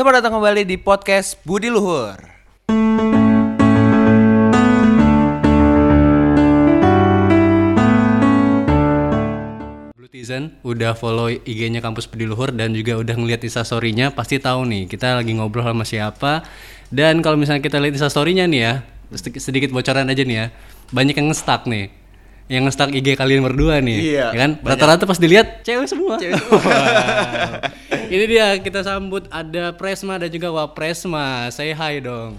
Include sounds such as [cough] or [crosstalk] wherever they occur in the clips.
Selamat datang kembali di podcast Budi Luhur. Blutizen udah follow IG-nya Kampus Budi Luhur dan juga udah ngeliat instastory-nya pasti tahu nih kita lagi ngobrol sama siapa dan kalau misalnya kita lihat instastory-nya nih ya sedikit, bocoran aja nih ya banyak yang nge-stuck nih yang nge-stuck IG kalian berdua nih Iya, ya kan rata-rata pas dilihat cewek [laughs] semua, Wow. ini dia kita sambut ada Presma dan juga Wapresma say hi dong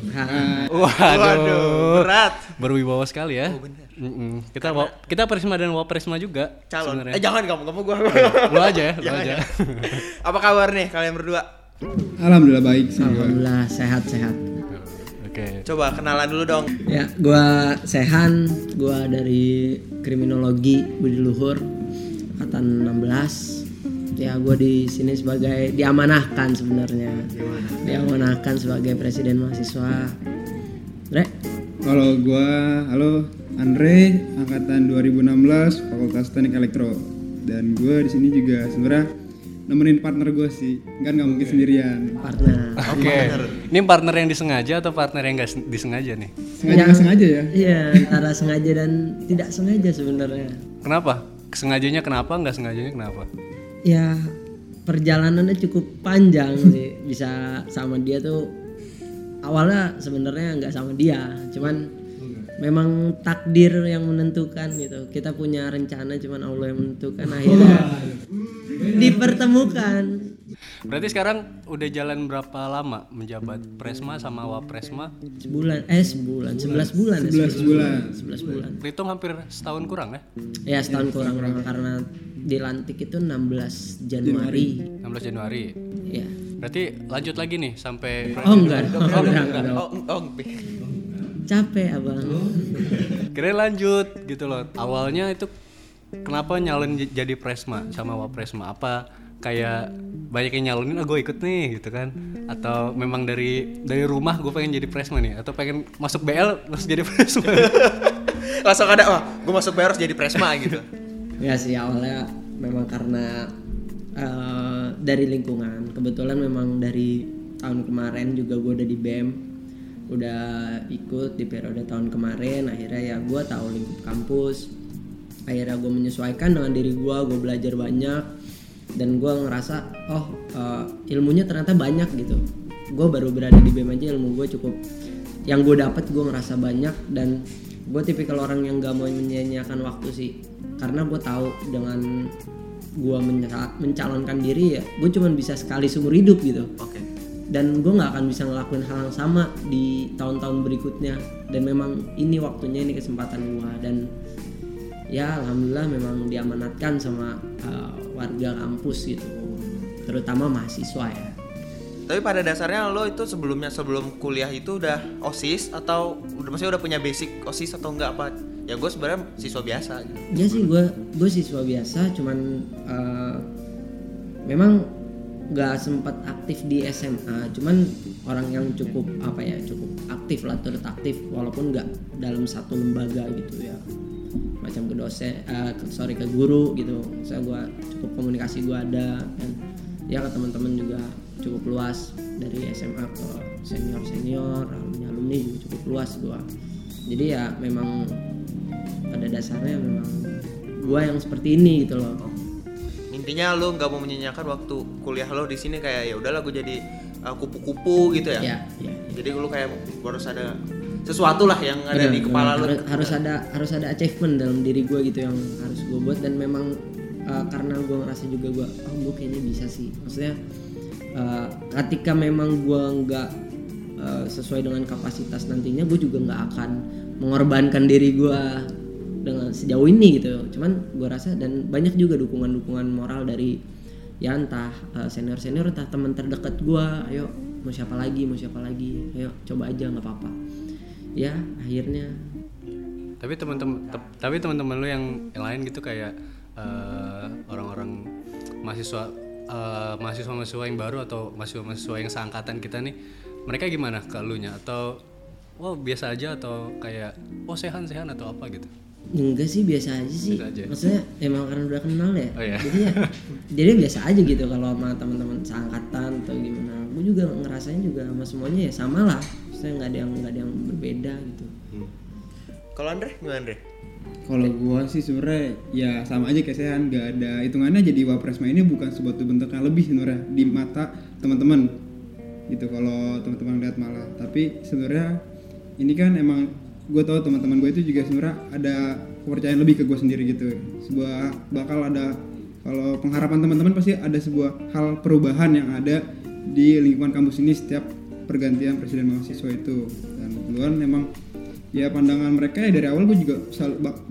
waduh, berat. berwibawa sekali ya Mm-mm. kita wa- kita Presma dan Wapresma juga Calon. sebenarnya. Eh jangan kamu, kamu gua. lu aja ya, lu Jangan, aja. Apa kabar nih kalian berdua? Alhamdulillah baik sih. Alhamdulillah sehat-sehat. Oke. Coba kenalan dulu dong. Ya, gua Sehan, gua dari kriminologi Budi Luhur angkatan 16. Ya, gua di sini sebagai diamanahkan sebenarnya. Diamanahkan sebagai presiden mahasiswa. Re, Kalau gua halo Andre angkatan 2016 Fakultas Teknik Elektro dan gua di sini juga sebenarnya nemenin partner gue sih kan nggak mungkin sendirian partner. Oke. Ini partner yang disengaja atau partner yang nggak sen- disengaja nih? sengaja nggak sengaja ya Iya, antara sengaja dan tidak sengaja sebenarnya. Kenapa? Sengajanya kenapa? Nggak sengajanya kenapa? Ya, perjalanannya cukup panjang sih. [laughs] Bisa sama dia tuh awalnya sebenarnya nggak sama dia, cuman memang takdir yang menentukan gitu. Kita punya rencana, cuman Allah yang menentukan [laughs] akhirnya dipertemukan. Berarti sekarang udah jalan berapa lama menjabat Presma sama Wapresma? Sebulan, eh sebulan, 11 bulan, ya, 11 bulan 11 bulan. Hitung hampir setahun kurang ya? Ya setahun kurang kurang karena dilantik itu 16 Januari. 16 Januari. Ya. Berarti lanjut lagi nih sampai Oh enggak, oh, enggak, enggak. Oh, oh, Capek abang. kira lanjut gitu loh. Awalnya itu kenapa nyalon jadi Presma sama Wapresma? Apa kayak banyak yang nyalonin, ah gue ikut nih gitu kan? Atau memang dari dari rumah gue pengen jadi Presma nih? Atau pengen masuk BL langsung jadi [laughs] Presma? langsung ada wah, gue masuk bayar harus jadi presma gitu. Ya sih awalnya memang karena eh, dari lingkungan. Kebetulan memang dari tahun kemarin juga gue udah di BEM, udah ikut di periode tahun kemarin. Akhirnya ya gue tahu lingkup kampus. Akhirnya gue menyesuaikan dengan diri gue, gue belajar banyak dan gue ngerasa oh eh, ilmunya ternyata banyak gitu. Gue baru berada di BEM aja ilmu gue cukup yang gue dapat gue ngerasa banyak dan gue tipikal orang yang gak mau menyia-nyiakan waktu sih karena gue tahu dengan gue menca- mencalonkan diri ya gue cuman bisa sekali seumur hidup gitu Oke. Dan gue nggak akan bisa ngelakuin hal yang sama di tahun-tahun berikutnya dan memang ini waktunya ini kesempatan gue dan ya alhamdulillah memang diamanatkan sama uh, warga kampus gitu terutama mahasiswa ya Tapi pada dasarnya lo itu sebelumnya sebelum kuliah itu udah osis atau udah maksudnya udah punya basic osis atau enggak apa? Ya gue sebenarnya siswa biasa gitu. Ya sih gue gue siswa biasa cuman eh, memang gak sempat aktif di SMA cuman orang yang cukup apa ya cukup aktif lah turut aktif walaupun nggak dalam satu lembaga gitu ya. Macam ke dosen ke- sorry ke guru gitu. Saya gue cukup komunikasi gue ada dan ya ke teman-teman juga cukup luas dari SMA ke senior senior alumni alumni juga cukup luas gue jadi ya memang pada dasarnya memang gua yang seperti ini gitu loh Intinya lo nggak mau menyanyiakan waktu kuliah lo di sini kayak ya udahlah gue jadi uh, kupu-kupu gitu ya. ya, ya. Jadi lo kayak harus ada sesuatu lah yang ada di kepala lo. harus, harus ada harus ada achievement dalam diri gue gitu yang harus gue buat dan memang uh, karena gue ngerasa juga gue oh gue kayaknya bisa sih maksudnya uh, ketika memang gue nggak uh, sesuai dengan kapasitas nantinya gue juga nggak akan mengorbankan diri gue dengan sejauh ini gitu. Cuman gue rasa dan banyak juga dukungan-dukungan moral dari ya entah senior senior entah teman terdekat gue ayo mau siapa lagi mau siapa lagi ayo coba aja nggak apa-apa. Ya akhirnya tapi teman-teman tapi teman-teman lu yang, yang lain gitu kayak eh, orang-orang mahasiswa eh, mahasiswa-mahasiswa yang baru atau mahasiswa-mahasiswa yang seangkatan kita nih mereka gimana ke lu nya? Atau wow biasa aja atau kayak oh sehan sehan atau apa gitu Enggak sih biasa aja sih. Biasa aja. Maksudnya emang karena udah kenal ya. Oh, iya. Jadi ya [laughs] jadi biasa aja gitu kalau sama teman-teman seangkatan atau gimana. gue juga ngerasanya juga sama semuanya ya sama lah saya nggak ada yang nggak ada yang berbeda gitu Kalau Andre gimana Andre? Kalau gua sih sebenarnya ya sama aja kayak Sehan, nggak ada hitungannya jadi wapres ini bukan sebuah bentuk yang lebih sebenarnya di mata teman-teman gitu kalau teman-teman lihat malah. Tapi sebenarnya ini kan emang gue tahu teman-teman gue itu juga sebenarnya ada kepercayaan lebih ke gue sendiri gitu. Sebuah bakal ada kalau pengharapan teman-teman pasti ada sebuah hal perubahan yang ada di lingkungan kampus ini setiap pergantian presiden mahasiswa itu. Dan kebetulan memang ya pandangan mereka ya dari awal gue juga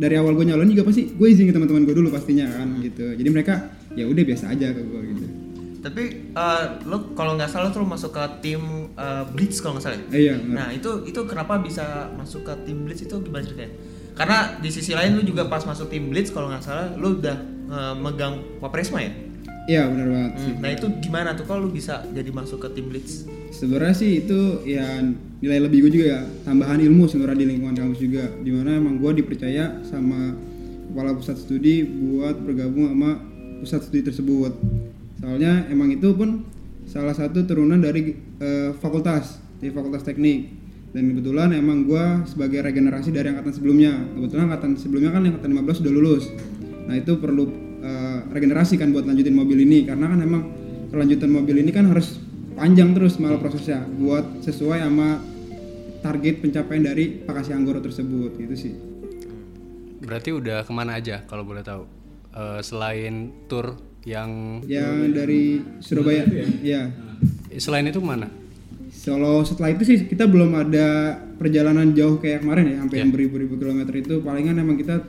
dari awal gue nyalon juga pasti gue izin ke teman-teman gue dulu pastinya kan gitu. Jadi mereka ya udah biasa aja ke gue gitu Tapi eh, lo kalau nggak salah tuh lo masuk ke tim eh, Blitz kalau nggak salah. ya? Eh, iya benar. Nah itu itu kenapa bisa masuk ke tim Blitz itu gimana ceritanya? Karena di sisi lain lu juga pas masuk tim Blitz kalau nggak salah lu udah eh, megang Wapresma ya. iya benar banget sih Hmm, Nah itu gimana tuh kalau lu bisa jadi masuk ke tim Blitz? sebenarnya sih itu ya nilai lebih gue juga ya tambahan ilmu sebenarnya di lingkungan kampus juga di mana emang gue dipercaya sama kepala pusat studi buat bergabung sama pusat studi tersebut soalnya emang itu pun salah satu turunan dari eh, fakultas di fakultas teknik. Dan kebetulan emang gue sebagai regenerasi dari angkatan sebelumnya. Kebetulan angkatan sebelumnya kan angkatan 15 sudah lulus. Nah itu perlu eh, regenerasi kan buat lanjutin mobil ini. Karena kan emang kelanjutan mobil ini kan harus panjang terus malah prosesnya buat sesuai sama target pencapaian dari Pakasi Anggoro tersebut. Gitu sih. Berarti udah ke mana aja kalau boleh tahu? Eh, selain tour yang Yang dari Surabaya, ya. selain itu mana? Solo setelah itu sih kita belum ada perjalanan jauh kayak kemarin ya, sampai yang beribu-ribu kilometer itu palingan emang kita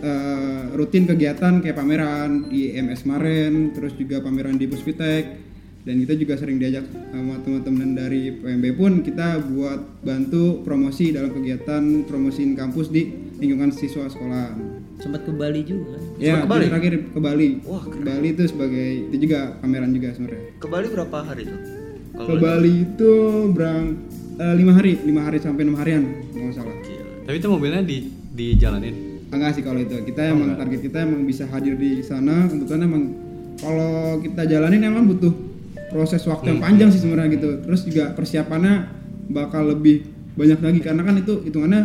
eh, rutin kegiatan kayak pameran di MS kemarin, terus juga pameran di Puspitek dan kita juga sering diajak sama teman-teman dari PMB pun kita buat bantu promosi dalam kegiatan promosiin kampus di lingkungan siswa sekolah. Sempat ke Bali juga Ya, ke Bali? terakhir ke Bali. Wah, ke Bali itu sebagai itu juga pameran juga sebenarnya. Ke Bali berapa hari tuh? Ke Bali itu berang eh, lima hari, lima hari sampai enam harian, kalau nggak salah. Tapi itu mobilnya di dijalanin. Enggak sih kalau itu. Kita emang target kita emang bisa hadir di sana. Kebetulan emang kalau kita jalanin emang butuh proses waktu yang panjang sih sebenarnya gitu. Terus juga persiapannya bakal lebih banyak lagi karena kan itu hitungannya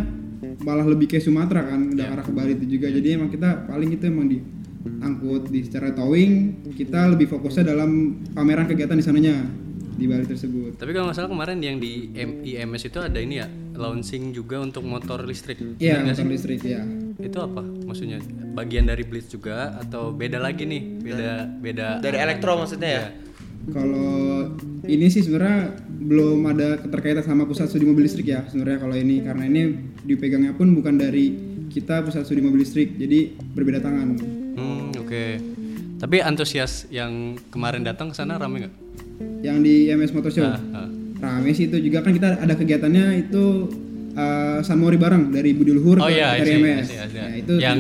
malah lebih kayak Sumatera kan udah arah ke Bali itu juga. Jadi emang kita paling itu emang diangkut di secara towing. Kita lebih fokusnya dalam pameran kegiatan di sananya di Bali tersebut. Tapi kalau nggak salah kemarin yang di IMS itu ada ini ya, launching juga untuk motor listrik. Iya, motor listrik ya. Itu apa? Maksudnya bagian dari Blitz juga atau beda lagi nih? Beda beda Dari elektro maksudnya ya? Kalau ini sih sebenarnya belum ada keterkaitan sama pusat studi mobil listrik ya sebenarnya kalau ini karena ini dipegangnya pun bukan dari kita pusat studi mobil listrik jadi berbeda tangan. Hmm, oke. Tapi antusias yang kemarin datang ke sana rame nggak? Yang di MS Motor Show Ah, ah. rame sih itu juga kan kita ada kegiatannya itu uh, San Mori bareng dari Budi Luhur Oh ke iya, dari see, MS. I see, I see. Nah, itu yang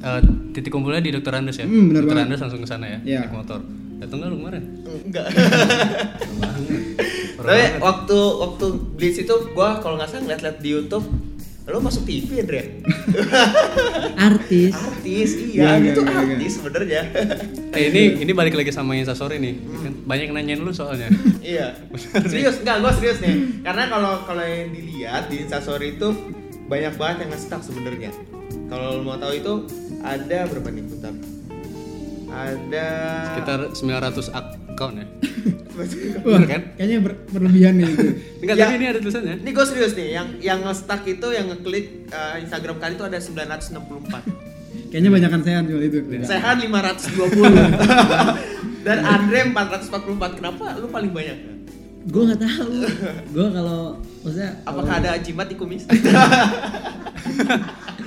eh, titik kumpulnya di Dokter Andes ya. Hmm, Dokter banget. Andes langsung ke sana ya, Iya. naik motor. Datang nggak lu kemarin? Enggak. [laughs] [laughs] Tapi waktu waktu Blitz itu gua kalau nggak salah ngeliat-liat di YouTube lo masuk TV Andre? [laughs] Artis. Artis Nggak, iya itu nggak, nggak, artis sebenarnya. Eh, ini ini balik lagi sama Instastory nih. Kan Banyak yang nanyain lu soalnya. [laughs] iya. [laughs] Serius enggak gua serius nih. Karena kalau kalau yang dilihat di Instastory itu banyak banget yang nge-stuck sebenarnya. Kalau lo mau tahu itu ada berapa nih bentar. Ada Sekitar 900 account ya. Wah, kan? kayaknya ber- berlebihan nih itu. Enggak, Ya. tapi ini ada tulisannya. Ini gue serius nih, yang yang nge-stuck itu yang ngeklik uh, Instagram kali itu ada 964. Kayaknya banyakan sehat soal itu. Sehan 520. [laughs] Dan Andre 444. Kenapa lu paling banyak? gue nggak tahu gue kalau maksudnya Apakah ada jimat di kumis? [laughs]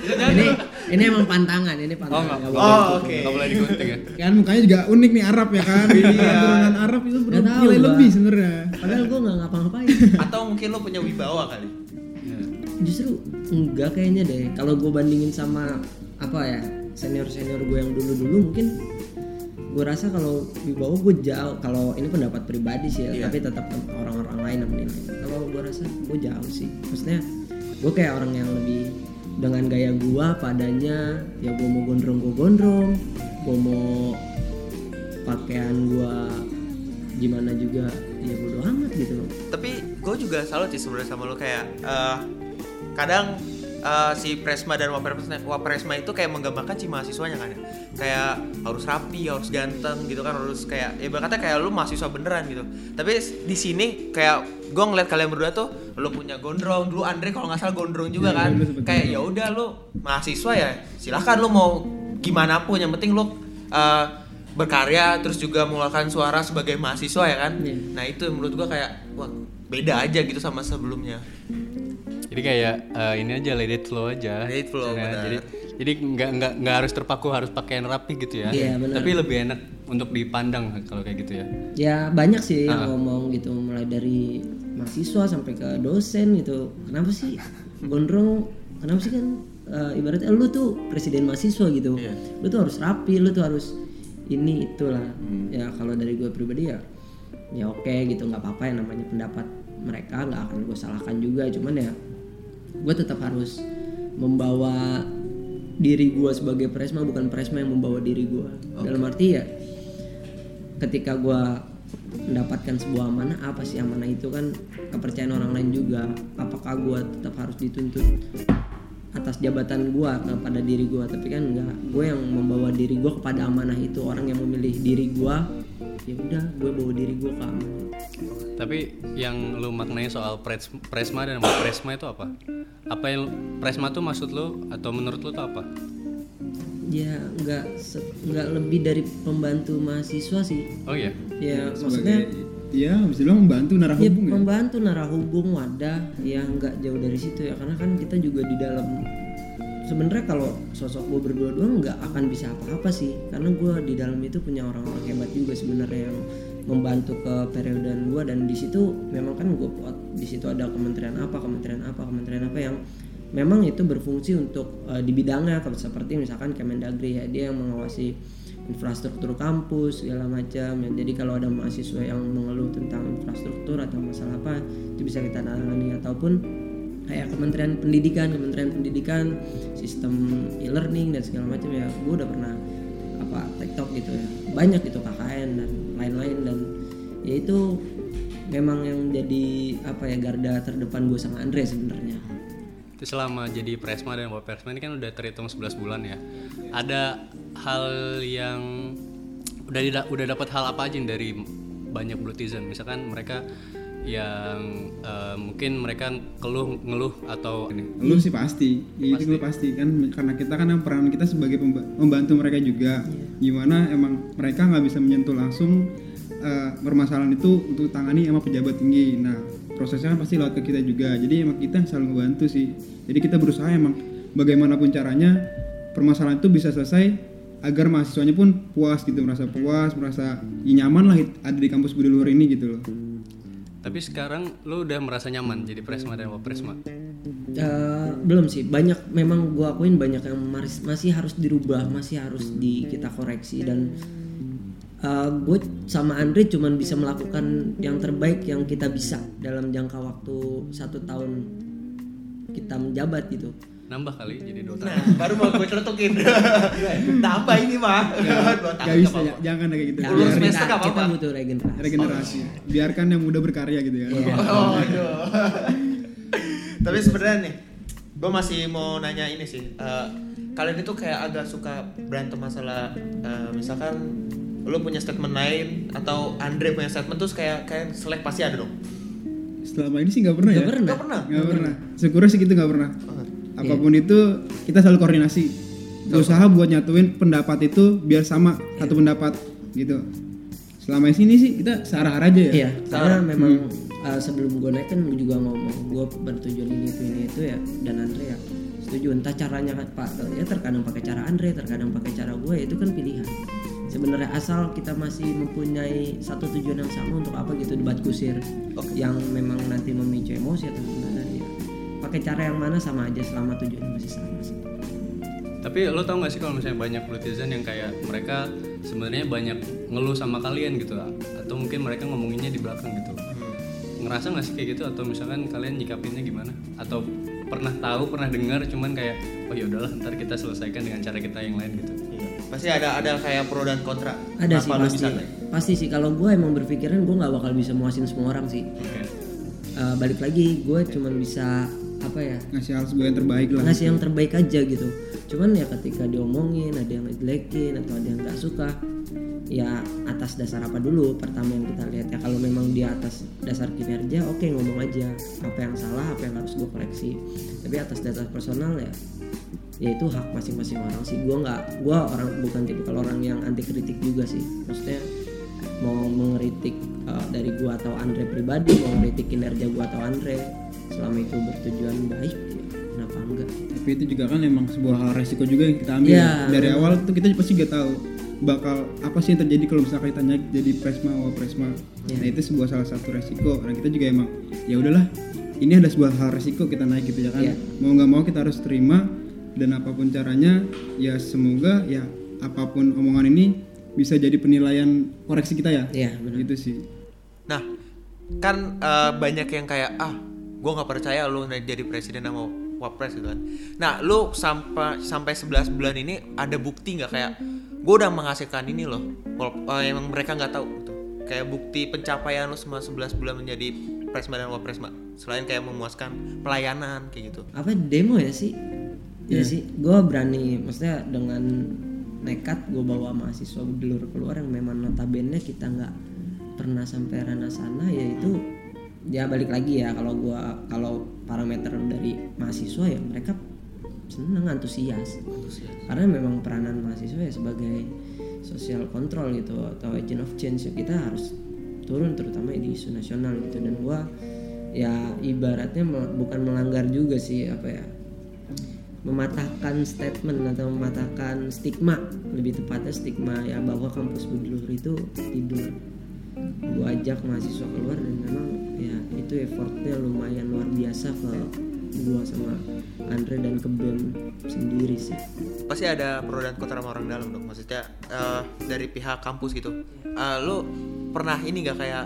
ini ini emang pantangan ini Oh, pantangan nggak Oh, boleh. oke. Enggak boleh digunting ya. Kan mukanya juga unik nih Arab ya kan. Iya. Turunan Arab itu bernilai Bang. lebih sebenarnya. padahal gue nggak ngapa-ngapain Atau mungkin lu punya wibawa kali? justru enggak kayaknya deh kalau gue bandingin sama apa ya senior senior gue yang dulu dulu mungkin gue rasa kalau di bawah gue jauh kalau ini pendapat pribadi sih ya Iya. tapi tetap orang-orang lain yang menilai kalau gue rasa gue jauh sih maksudnya gue kayak orang yang lebih dengan gaya gue padanya ya gue mau gondrong gue gondrong. Gue mau pakaian gue gimana juga ya bodo amat gitu tapi gue juga salut sih sebenarnya sama lo kayak eh, kadang eh, si Presma dan Wapresma, Wapresma itu kayak menggambarkan si mahasiswanya kan ya. Kayak harus rapi harus ganteng gitu kan harus kayak ya berkata kayak lu mahasiswa beneran gitu. Tapi di sini kayak gue ngeliat kalian berdua tuh lu punya gondrong. Dulu Andre kalau nggak salah gondrong juga Iya, kan. sempet kayak ya udah lu mahasiswa ya silahkan lu mau gimana pun yang penting lu eh, berkarya terus juga mengeluarkan suara sebagai mahasiswa ya kan. Iya. nah itu menurut gua kayak wah beda aja gitu sama sebelumnya Jadi kayak eh, ini aja let it flow aja. Let it flow, Ya, benar. Jadi jadi nggak nggak nggak harus terpaku harus pakaian rapi gitu ya. Iya, benar. Tapi lebih enak untuk dipandang kalau kayak gitu ya. ya banyak sih Ah. yang ngomong gitu mulai dari mahasiswa sampai ke dosen gitu kenapa sih gondrong kenapa sih kan eh, ibaratnya lu tuh presiden mahasiswa gitu Iya. lu tuh harus rapi lu tuh harus ini itulah Hmm. ya kalau dari gue pribadi ya ya oke gitu nggak apa-apa yang namanya pendapat mereka nggak akan gue salahkan juga cuman ya gue tetap harus membawa diri gue sebagai presma bukan presma yang membawa diri gue dalam arti ya ketika gue mendapatkan sebuah amanah apa sih amanah itu kan kepercayaan orang lain juga. Apakah gue tetap harus dituntut atas jabatan gue kepada diri gue tapi kan enggak gue yang membawa diri gue kepada amanah itu. Orang yang memilih diri gue ya udah gue bawa diri gue ke amanah Tapi yang lu maknai soal pres, presma dan presma itu apa? Apa yang presma tuh maksud lu atau menurut lu tuh apa? ya nggak nggak lebih dari pembantu mahasiswa sih Oh iya. ya maksudnya sebagai ya bisa bilang membantu narah ya hubung ya membantu narah hubung wadah ya nggak jauh dari situ ya karena kan kita juga di dalam sebenarnya kalau sosok gue berdua doang nggak akan bisa apa-apa sih karena gue di dalam itu punya orang-orang hebat juga sebenarnya yang membantu ke periodean gue dan di situ memang kan gue plot di situ ada kementerian apa kementerian apa kementerian apa yang memang itu berfungsi untuk eh, di bidangnya. Seperti misalkan Kemendagri ya dia yang mengawasi infrastruktur kampus segala macam ya. Jadi kalau ada mahasiswa yang mengeluh tentang infrastruktur atau masalah apa itu bisa kita tangani. Ataupun kayak Kementerian Pendidikan Kementerian Pendidikan sistem e-learning dan segala macam ya gue udah pernah apa TikTok gitu ya banyak itu KKN dan lain-lain dan ya itu memang yang jadi apa ya garda terdepan gue sama Andre sebenarnya Itu selama jadi presma dan wapresma ini kan udah terhitung 11 bulan ya. Ada hal yang udah udah dapat hal apa aja dari banyak blutizen? Misalkan mereka yang eh, mungkin mereka keluh ngeluh atau ini. lu sih pasti. Ya, itu gue pasti kan karena kita kan peran kita sebagai membantu mereka juga. Gimana emang mereka nggak bisa menyentuh langsung eh, permasalahan itu untuk tangani sama pejabat tinggi. Nah prosesnya kan pasti lewat ke kita juga. Jadi emang kita selalu ngebantu sih. Jadi kita berusaha emang bagaimanapun caranya permasalahan itu bisa selesai agar mahasiswanya pun puas gitu merasa puas merasa ya, nyaman lah ada di kampus Budi Luhur ini gitu loh Tapi sekarang lu udah merasa nyaman jadi presma dan wapresma. Eh, belum sih. Banyak memang gua akuin banyak yang masih harus dirubah masih harus di kita koreksi. Dan gue sama Andre cuman bisa melakukan yang terbaik yang kita bisa dalam jangka waktu satu tahun kita menjabat gitu Nambah kali jadi dua tahun. nah baru mau gue celetukin [laughs] tambah ini mah Gak bisa apa-apa. ya, jangan kayak gitu. Ya, Ulur semester kita, nggak kita apa-apa. butuh regenerasi. Regenerasi. Biarkan yang muda berkarya gitu ya. Oh, aduh. Tapi sebenarnya nih, gue masih mau nanya ini sih. Eh, kalian itu kayak agak suka berantem masalah, eh, misalkan lu punya statement lain atau Andre punya statement terus kayak kayak selek pasti ada dong. selama ini sih nggak pernah Nggak ya. pernah? Gak pernah. nggak pernah. Syukurnya sih gitu nggak pernah. Oh, apa pun itu kita selalu koordinasi. Berusaha buat nyatuin pendapat itu biar sama satu pendapat gitu. Selama ini sih kita searah-arah aja ya. Iya, karena memang uh, sebelum gue naik kan gue juga ngomong gue bertujuan ini itu ini itu ya dan Andre ya. Setuju entah caranya pak. Ya terkadang pakai cara Andre terkadang pakai cara gue itu kan pilihan. Sebenarnya asal kita masih mempunyai satu tujuan yang sama untuk apa gitu debat kusir. Yang memang nanti memicu emosi atau gimana. ya pakai cara yang mana sama aja selama tujuannya masih sama sih Tapi lo tau gak sih kalau misalnya banyak netizen yang kayak mereka sebenarnya banyak ngeluh sama kalian gitu atau mungkin mereka ngomonginnya di belakang gitu. Ngerasa gak sih kayak gitu atau misalkan kalian nyikapinnya gimana? Atau pernah tahu, pernah dengar cuman kayak oh ya udahlah ntar kita selesaikan dengan cara kita yang lain gitu. Iya. Pasti ada ada kayak pro dan kontra. ada sih Kenapa lu pasti bisa naik? pasti sih kalau gue emang berpikiran gue nggak bakal bisa muasin semua orang sih Eh, balik lagi gue cuman bisa apa ya ngasih hal gue yang terbaik lah. ngasih yang terbaik aja gitu. Cuman ya ketika diomongin ada yang ngejelekin atau ada yang nggak suka ya atas dasar apa dulu? Pertama yang kita lihat ya kalau memang di atas dasar kinerja oke ngomong aja. Apa yang salah apa yang harus gue koreksi. Tapi atas dasar personal ya ya itu hak masing-masing orang sih. Gue nggak gue orang bukan tipe kalau orang yang anti kritik juga sih. Maksudnya mau mengeritik uh, dari gue atau Andre pribadi mau mengeritik kinerja gue atau Andre selama itu bertujuan baik ya kenapa enggak? Tapi itu juga kan emang sebuah hal resiko juga yang kita ambil. Iya, dari awal tuh kita pasti gak tahu bakal apa sih yang terjadi kalau misalkan kita naik jadi presma wa presma. Iya. nah itu sebuah salah satu resiko. Dan kita juga emang ya udahlah ini ada sebuah hal resiko kita naik gitu ya kan. Iya. mau nggak mau kita harus terima dan apa pun caranya ya semoga ya apa pun omongan ini bisa jadi penilaian koreksi kita ya Iya, benar. gitu sih Nah, kan eh, banyak yang kayak ah, gue nggak percaya lu jadi presiden sama wapres gitu kan. Nah, lu sampai sampai 11 bulan ini ada bukti nggak kayak gue udah menghasilkan ini loh. Wal- eh, emang mereka nggak tahu gitu. Kayak bukti pencapaian lu selama 11 bulan menjadi presma dan wapresma. Selain kayak memuaskan pelayanan kayak gitu. apa demo ya sih ya sih gue berani maksudnya dengan nekat gue bawa mahasiswa dulur keluar yang memang notabene kita nggak pernah sampai ranah sana yaitu ya balik lagi ya kalau gua kalau parameter dari mahasiswa ya mereka seneng antusias. Karena memang peranan mahasiswa ya sebagai social control gitu atau agent of change ya kita harus turun terutama di isu nasional gitu. Dan gua ya ibaratnya bukan melanggar juga sih apa ya mematahkan statement atau mematahkan stigma lebih tepatnya stigma ya bahwa kampus Budilur itu tidur gua ajak mahasiswa keluar dan memang ya itu effortnya lumayan luar biasa ke gua sama Andre dan ke BEM sendiri sih Pasti ada pro dan kontra sama orang dalam dong. Maksudnya eh, dari pihak kampus gitu. Eh, lu pernah ini nggak kayak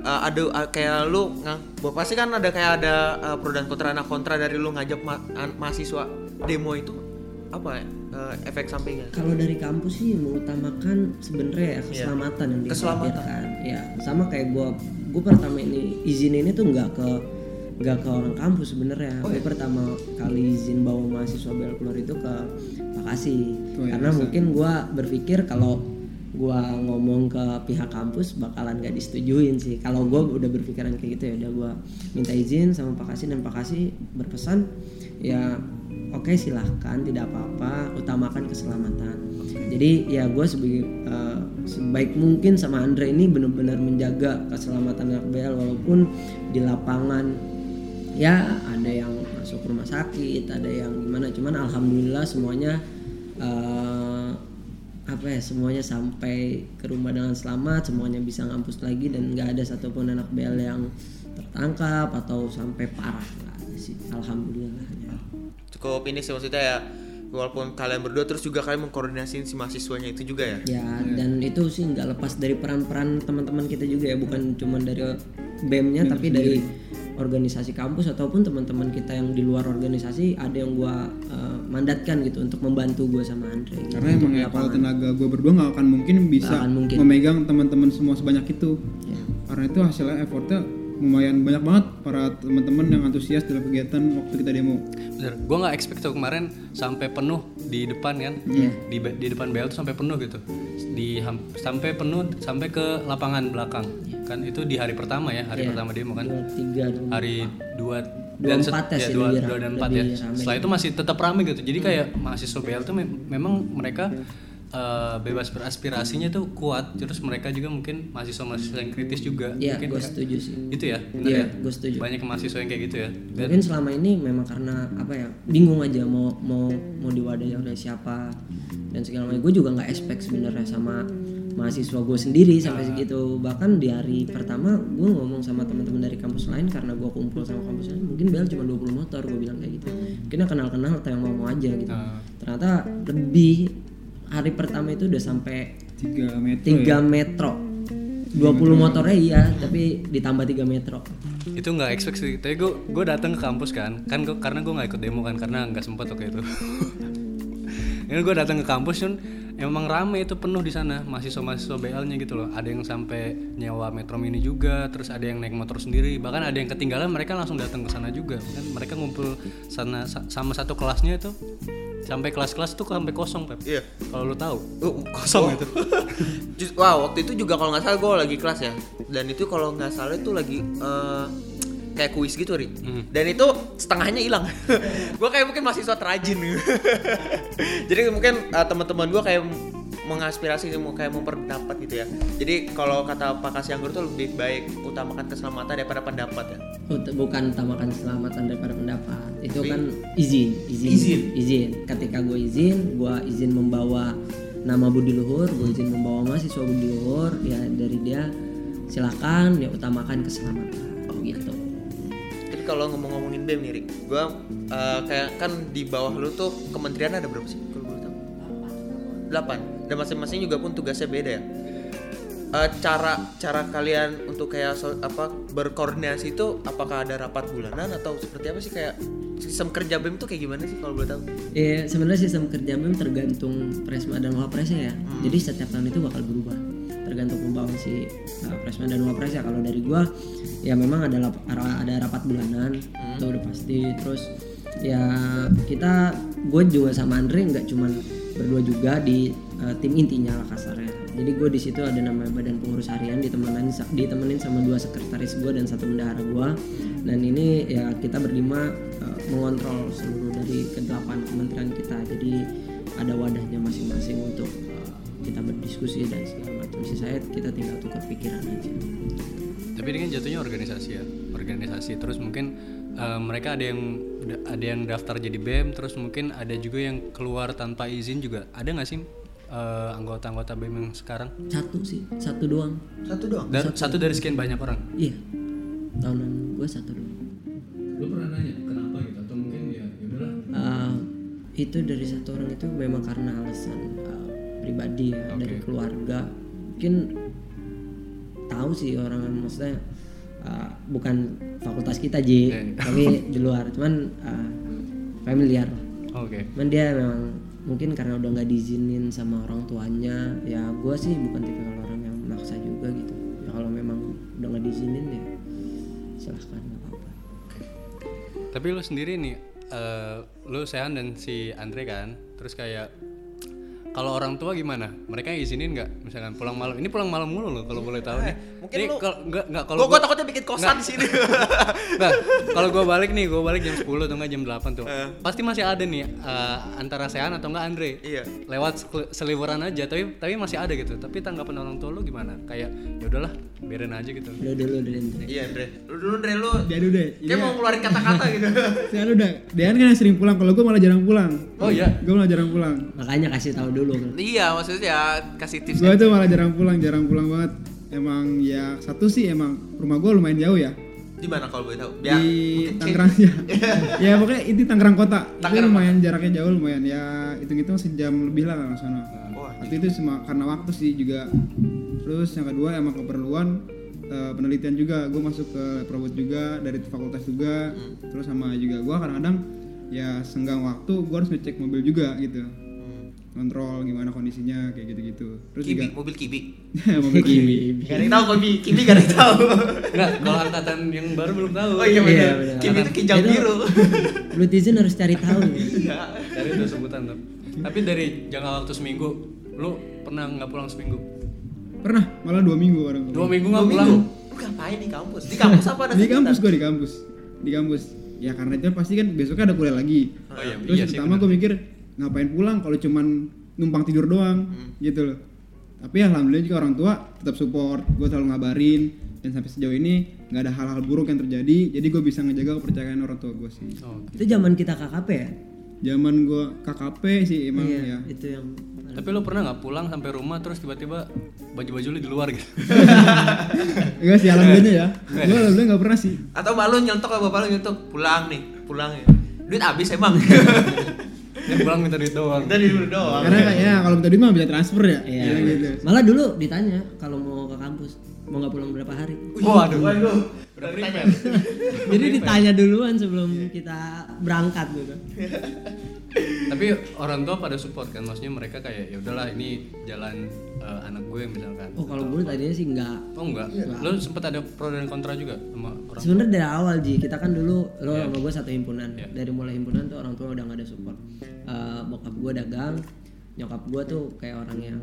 eh, ada eh, kayak lu ngang- bahwa pasti kan ada kayak ada eh, pro dan kontra. Nah kontra dari lu ngajak ma- mahasiswa demo itu apa ya? Eh, efek sampingnya. Kalau dari kampus sih mengutamakan sebenarnya ya keselamatan yang Keselamatan. dikhawatirkan ya sama kayak gua gua pertama ini izin ini tuh nggak ke nggak ke orang kampus sebenarnya. Oh, iya? pertama kali izin bawa mahasiswa bel keluar itu ke Bekasi Oh, iya, karena bisa. mungkin gua berpikir kalau gua ngomong ke pihak kampus bakalan gak disetujuin sih. Kalau gua udah berpikiran kayak gitu ya udah gua minta izin sama Pak Kasi dan Pak Kasi berpesan ya oke silahkan tidak apa-apa utamakan keselamatan. Jadi ya gue sebagai eh, sebaik mungkin sama Andre ini benar-benar menjaga keselamatan anak BL walaupun di lapangan ya ada yang masuk rumah sakit ada yang gimana cuman alhamdulillah semuanya eh, apa ya semuanya sampai ke rumah dengan selamat semuanya bisa ngampus lagi dan nggak ada satupun anak BL yang tertangkap atau sampai parah nggak ada sih alhamdulillahnya cukup ini sih maksudnya ya walaupun kalian berdua terus juga kalian mengkoordinasiin si mahasiswanya itu juga ya? Ya dan itu sih nggak lepas dari peran-peran teman-teman kita juga ya bukan cuma dari BEM-nya tapi dari organisasi kampus ataupun teman-teman kita yang di luar organisasi ada yang gua eh, mandatkan gitu untuk membantu gua sama Andre gitu, karena emang ya kalau tenaga gue berdua nggak akan mungkin bisa akan mungkin. memegang teman-teman semua sebanyak itu Ya. karena itu hasilnya effortnya lumayan banyak banget para teman-teman yang antusias dalam kegiatan waktu kita demo. Bener, gue nggak expect tuh kemarin sampai penuh di depan kan, Iya. di di depan BL tuh sampai penuh gitu, di sampai penuh sampai ke lapangan belakang, kan itu di hari pertama ya, hari Iya. pertama demo kan, Dua, tiga dua. hari dua Dua dan set- empat ya dua, dua dan empat ya. Setelah itu masih tetap ramai gitu, jadi kayak mahasiswa BL tuh mem- memang mereka eh, bebas beraspirasinya tuh kuat, terus mereka juga mungkin mahasiswa-mahasiswa yang kritis juga, Iya, mungkin gue setuju sih. itu ya, bener Iya, ya? gue setuju. Banyak mahasiswa yang kayak gitu ya. Dan Mungkin selama ini memang karena apa ya bingung aja mau mau mau diwadahi oleh siapa dan segala macam. Gue juga nggak expect sebenarnya sama mahasiswa gue sendiri sampai segitu. Bahkan di hari pertama gue ngomong sama teman-teman dari kampus lain karena gue kumpul sama kampus lain. Mungkin Bel cuma 20 motor gue bilang kayak gitu. Mungkin kenal-kenal atau yang mau mau aja gitu. Ah. Ternyata lebih hari pertama itu udah sampai 3 metro 3 ya. metro. 20 motornya iya, tapi ditambah 3 metro. itu nggak expect sih tapi gue gue datang ke kampus kan kan gua, karena gue nggak ikut demo kan karena nggak sempat waktu itu [laughs] ini gue datang ke kampus kan emang rame itu penuh di sana mahasiswa-mahasiswa BL-nya gitu loh. Ada yang sampai nyewa metro mini juga, terus ada yang naik motor sendiri, bahkan ada yang ketinggalan mereka langsung datang ke sana juga. Kan mereka ngumpul sana sa- sama satu kelasnya itu sampai kelas-kelas tuh sampai kosong, Pep. Iya. Kalau lu tahu. Oh, Kosong itu. [laughs] Just- wow, waktu itu juga kalau nggak salah gue lagi kelas ya. Dan itu kalau nggak salah itu lagi eh, kayak kuis gitu, Ri. Dan itu setengahnya hilang. [laughs] gue kayak mungkin mahasiswa terajin. [laughs] Jadi mungkin eh, teman-teman gue kayak mengaspirasi mau kayak memperdapat gitu ya. Jadi kalau kata Pak Kasyanggur tuh lebih baik utamakan keselamatan daripada pendapat ya. Bukan utamakan keselamatan daripada pendapat itu Tapi- kan izin izin Izin. izin ketika gue izin gue izin membawa nama Budi Luhur gue izin membawa mahasiswa Budi Luhur ya dari dia silakan ya utamakan keselamatan gitu Tapi kalau ngomong-ngomongin BEM nih, Rik, gue eh, kayak kan di bawah lu tuh kementerian ada berapa sih? Kalau boleh tahu? Delapan. Dan masing-masing juga pun tugasnya beda ya. Eh, cara cara kalian untuk kayak so- apa berkoordinasi itu apakah ada rapat bulanan atau seperti apa sih? Kayak sistem kerja BEM tuh kayak gimana sih kalau boleh tahu? ya sebenarnya sistem kerja BEM tergantung presma dan wapresnya ya. Jadi setiap tahun itu bakal berubah. Tergantung pembawa si uh, presma dan wapresnya. Kalau dari gua ya memang ada lap- ada rapat bulanan itu udah pasti. Terus ya kita gue juga sama Andre nggak cuman berdua juga di uh, tim intinya lah kasarnya jadi gue di situ ada namanya badan pengurus harian ditemenin ditemenin sama dua sekretaris gue dan satu bendahara gue dan ini ya kita berlima uh, mengontrol seluruh dari kedelapan kementerian kita. Jadi ada wadahnya masing-masing untuk uh, kita berdiskusi dan segala macam. Sisanya kita tinggal tukar pikiran aja. Tapi ini kan jatuhnya organisasi ya, organisasi. Terus mungkin eh, mereka ada yang ada yang daftar jadi BEM, terus mungkin ada juga yang keluar tanpa izin juga. Ada nggak sih eh, anggota-anggota BEM yang sekarang? satu sih satu doang Satu doang. Dan satu dari sekian banyak orang. iya tahunan gue satu doang Lu pernah nanya kenapa gitu? Atau mungkin ya yaudahlah. Uh, itu dari satu orang itu memang karena alasan uh, pribadi ya dari keluarga mungkin tahu sih orang maksudnya uh, bukan fakultas kita Ji tapi [laughs] di luar. Cuman uh, familiar. Oke. cuman dia memang mungkin karena udah nggak diizinin sama orang tuanya ya gue sih bukan tipikal orang yang maksa juga gitu. Ya kalau memang udah nggak diizinin ya silahkan nggak apa-apa. Tapi lu sendiri nih, eh, lu Sehan dan si Andre kan, terus kayak kalau orang tua gimana? Mereka izinin nggak? Misalkan pulang malam, ini pulang malam mulu loh kalau boleh tahu nih. mungkin Ini lu- kalau nggak nggak kalau Gue gua- takutnya bikin kosan di sini. [laughs] Nah, kalau gue balik nih, gue balik jam 10 atau enggak jam 8 tuh. Eh. Pasti masih ada nih eh, antara Sehan atau enggak Andre. Iya. Lewat sel- seliweran aja, tapi tapi masih ada gitu. Tapi tanggapan orang tua lu gimana? Kayak ya udahlah, biarin aja gitu. udah dulu dari Andre Iya, Andre. Lu dulu Andre lu dia dulu deh kayak mau ngeluarin kata-kata gitu. [laughs] saya udah Dean kan yang sering pulang kalau gue malah jarang pulang Oh iya. gue malah jarang pulang makanya kasih tahu dulu [laughs] iya, maksudnya kasih tips gue tuh malah jarang pulang jarang pulang banget. Emang ya satu sih emang rumah gue lumayan jauh ya. Di mana kalau boleh tahu? Biar di mungkin Tangerang ya [laughs] ya pokoknya itu Tangerang kota. Tangerang lumayan jaraknya jauh lumayan. Ya hitung-hitung sejam lebih lah kalau sana Wah, waktu itu cuma karena waktu sih juga. Terus yang kedua emang keperluan eh, penelitian juga. Gue masuk ke probot juga dari fakultas juga. Hmm. terus sama juga gue kadang-kadang ya senggang waktu gue harus ngecek mobil juga gitu. Kontrol gimana kondisinya kayak gitu-gitu terus Kibi, juga mobil Kibi. [laughs] mobil kiwi Gak ada yang tahu Kibi, Kibi gak ada yang tahu. Enggak, kalau angkatan yang baru belum tahu. Oh iya benar. Iya, benar. Kibi itu kijang biru. [laughs] netizen harus cari tahu Iya. Dari itu sebutan tuh. Tapi dari jangka waktu seminggu, lu pernah nggak pulang seminggu? pernah malah dua minggu orang Dua minggu nggak pulang? minggu. Lu ngapain di kampus? Di kampus apa ada di kampus gue di kampus di kampus ya karena itu pasti kan besoknya ada kuliah lagi Oh iya, terus iya pertama gue mikir ngapain pulang kalau cuman numpang tidur doang Hmm. gitu loh tapi alhamdulillah juga orang tua tetap support gue selalu ngabarin dan sampai sejauh ini nggak ada hal-hal buruk yang terjadi jadi gue bisa ngejaga kepercayaan orang tua gue sih Oh. itu zaman kita KKP ya zaman gue KKP sih emang iya ya itu yang Tapi lu pernah nggak pulang sampai rumah terus tiba-tiba baju-baju lu di luar gitu? [laughs] enggak sih alhamdulillahnya ya gue alhamdulillah nggak pernah sih Atau malu nyeltok atau bapak lu nyeltok pulang nih, pulang ya. Duit habis emang. [laughs] Yang pulang minta duit doang. Di dulu doang. karena kayak ya kalau minta duit mah bisa transfer ya Iya. Bilang gitu Malah dulu ditanya kalau mau ke kampus mau nggak pulang berapa hari. Waduh. Waduh. Udah prepare. Jadi ditanya duluan sebelum kita berangkat gitu. [laughs] tapi orang tua pada support kan? Maksudnya mereka kayak ya udahlah ini jalan eh, anak gue misalkan. Oh kalau gue tadinya sih enggak. Oh enggak? Lo sempet ada pro dan kontra juga sama orang sebenarnya dari awal ji. Kita kan dulu lo Iya. sama gue satu himpunan. Dari mulai himpunan tuh orang tua udah nggak ada support. Eh, bokap gue dagang nyokap gue tuh kayak orang yang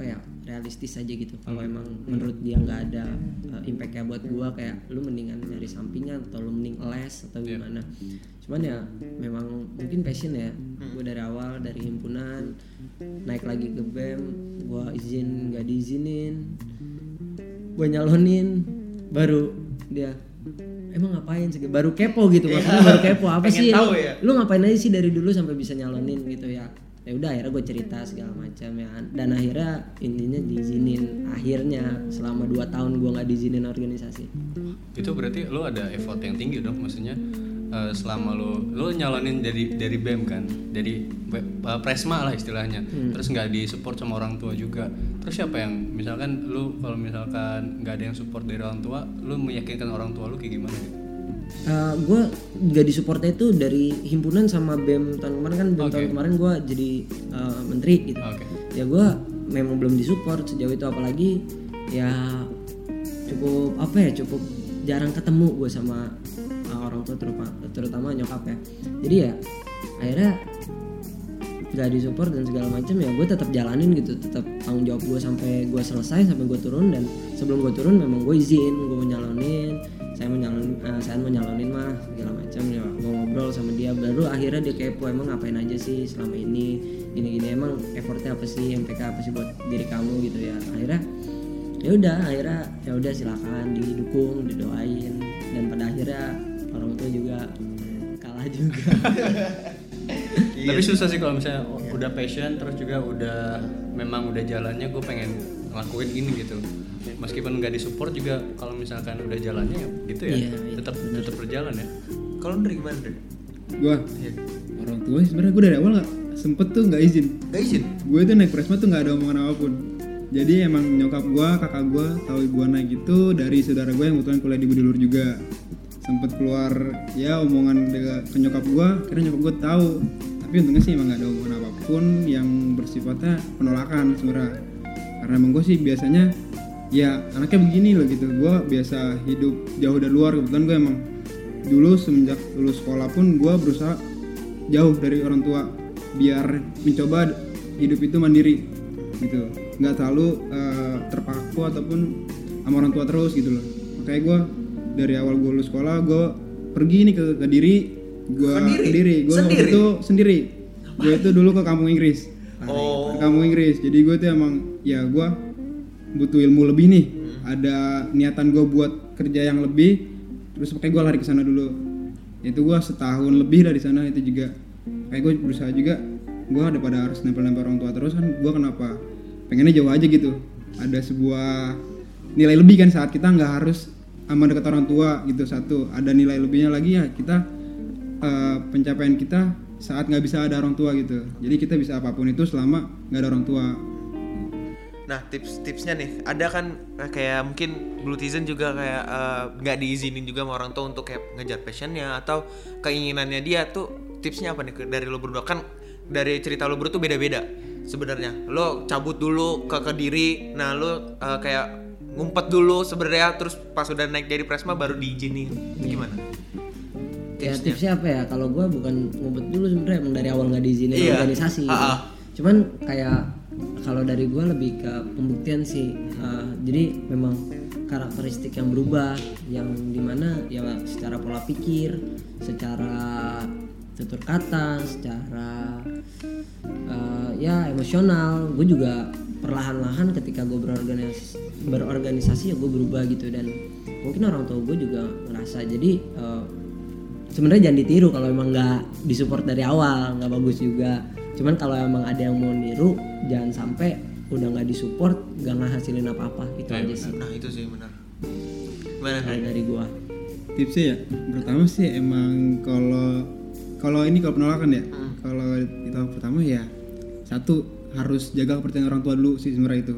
apa ya realistis aja gitu. Kalau emang menurut dia nggak ada uh, impactnya buat gue kayak lu mendingan nyari sampingan atau lu mending les atau gimana. Cuman ya memang mungkin passion ya. Gue dari awal dari himpunan naik lagi ke bem gue izin nggak diizinin gue nyalonin baru dia emang ngapain sih? Baru kepo gitu maksudnya baru kepo apa Pengen sih tahu lu, ya? lu ngapain aja sih dari dulu sampai bisa nyalonin? Gitu ya ya udah akhirnya gue cerita segala macam ya dan akhirnya intinya diizinin. Akhirnya selama 2 tahun gue nggak diizinin organisasi. Itu berarti lo ada effort yang tinggi dong maksudnya eh, selama lo lo nyalonin dari dari bem kan? Dari eh, presma lah istilahnya. Terus nggak disupport sama orang tua juga. Terus siapa yang misalkan lo kalau misalkan nggak ada yang support dari orang tua lo meyakinkan orang tua lo kayak gimana? gitu gue nggak disupportnya itu dari himpunan sama bem tahun kemarin kan bem Oke. tahun kemarin gue jadi uh, menteri gitu. Oke. Ya gue memang belum disupport sejauh itu apalagi ya cukup apa ya cukup jarang ketemu gue sama uh, orang tua terutama, terutama nyokap ya. Jadi ya akhirnya nggak disupport dan segala macam ya gue tetap jalanin gitu tetap tanggung jawab gue sampai gue selesai sampai gue turun. Dan sebelum gue turun memang gue izin gue mau nyalonin saya mau eh, saya mau nyalonin mah segala macam ya. Gue ngobrol sama dia. Baru akhirnya dia kepo emang ngapain aja sih selama ini? Gini gini emang effortnya apa sih? MPK apa sih buat diri kamu? Gitu ya. Akhirnya ya udah akhirnya ya udah silakan didukung didoain. Dan pada akhirnya orang tua juga kalah juga. [laughs] Tapi susah sih kalau misalnya udah passion terus juga udah memang udah jalannya gue pengen ngelakuin ini gitu meskipun nggak disupport juga kalau misalkan udah jalannya ya gitu ya Iya, iya, tetap tetap berjalan ya Kalau Ndre gimana Ndre? Gua Iya. orang tua sebenarnya gue dari awal nggak sempet tuh nggak izin. Gak izin? Gue tuh naik presma tuh nggak ada omongan apa pun. Jadi emang nyokap gue, kakak gue tahu gue naik itu dari saudara gue yang kebetulan kuliah di Budi Luhur juga. Sempet keluar ya omongan ke nyokap gue, karena nyokap gue tahu. Tapi untungnya sih emang nggak ada omongan apa pun yang bersifatnya penolakan sebenarnya. Karena emang gue sih biasanya ya anaknya begini loh gitu. Gue biasa hidup jauh dari luar. Kebetulan gue emang dulu semenjak lulus sekolah pun gue berusaha jauh dari orang tua biar mencoba hidup itu mandiri gitu. Nggak terlalu eh, terpaku ataupun sama orang tua terus gitu loh. Makanya gue dari awal gue lulus sekolah gue pergi nih ke kediri gue Kediri? gue waktu itu sendiri. Gue itu dulu ke kampung Inggris. Oh. ke kampung Inggris. Jadi gue tuh emang ya gue butuh ilmu lebih nih. Ada niatan gue buat kerja yang lebih terus makanya gue lari ke sana dulu. Itu gue setahun lebih dari sana itu juga. Kayak gue berusaha juga gue daripada harus nempel-nempel orang tua terus kan gue kenapa? Pengennya jauh aja gitu. Ada sebuah nilai lebih kan saat kita nggak harus sama dekat orang tua gitu satu. Ada nilai lebihnya lagi ya kita eh, pencapaian kita saat nggak bisa ada orang tua gitu. Jadi kita bisa apa pun itu selama nggak ada orang tua Nah tips-tipsnya nih, ada kan eh, kayak mungkin Blutizen juga kayak eh, nggak diizinin juga sama orang tua untuk kayak ngejar passionnya atau keinginannya dia tuh tipsnya apa nih dari lo berdua kan dari cerita lo berdua tuh beda-beda sebenarnya. Lo cabut dulu ke kediri, nah lo eh, kayak ngumpet dulu sebenarnya terus pas udah naik jadi presma baru diizinin. Itu Gimana? ya tipsnya apa ya kalau gue bukan ngumpet dulu sebenarnya emang dari awal nggak diizinin Iya. organisasi. Ah, ah. cuman kayak kalau dari gue lebih ke pembuktian sih. Uh, jadi memang karakteristik yang berubah yang di mana ya secara pola pikir secara tutur kata secara uh, ya emosional gue juga perlahan-lahan ketika gue berorganisasi berorganisasi ya gue berubah gitu. Dan mungkin orang tua gue juga ngerasa jadi uh, sebenarnya jangan ditiru kalau emang nggak disupport dari awal nggak bagus juga cuman kalau emang ada yang mau niru jangan sampai udah nggak disupport nggak ngehasilin apa-apa. Itu aja sih. Nah itu sih benar. Gimana? Ndre? dari, dari gua. Tipsnya ya pertama sih emang kalau kalau ini kalau penolakan ya kalau itu pertama ya satu harus jaga kepercayaan orang tua dulu sih sebenarnya itu.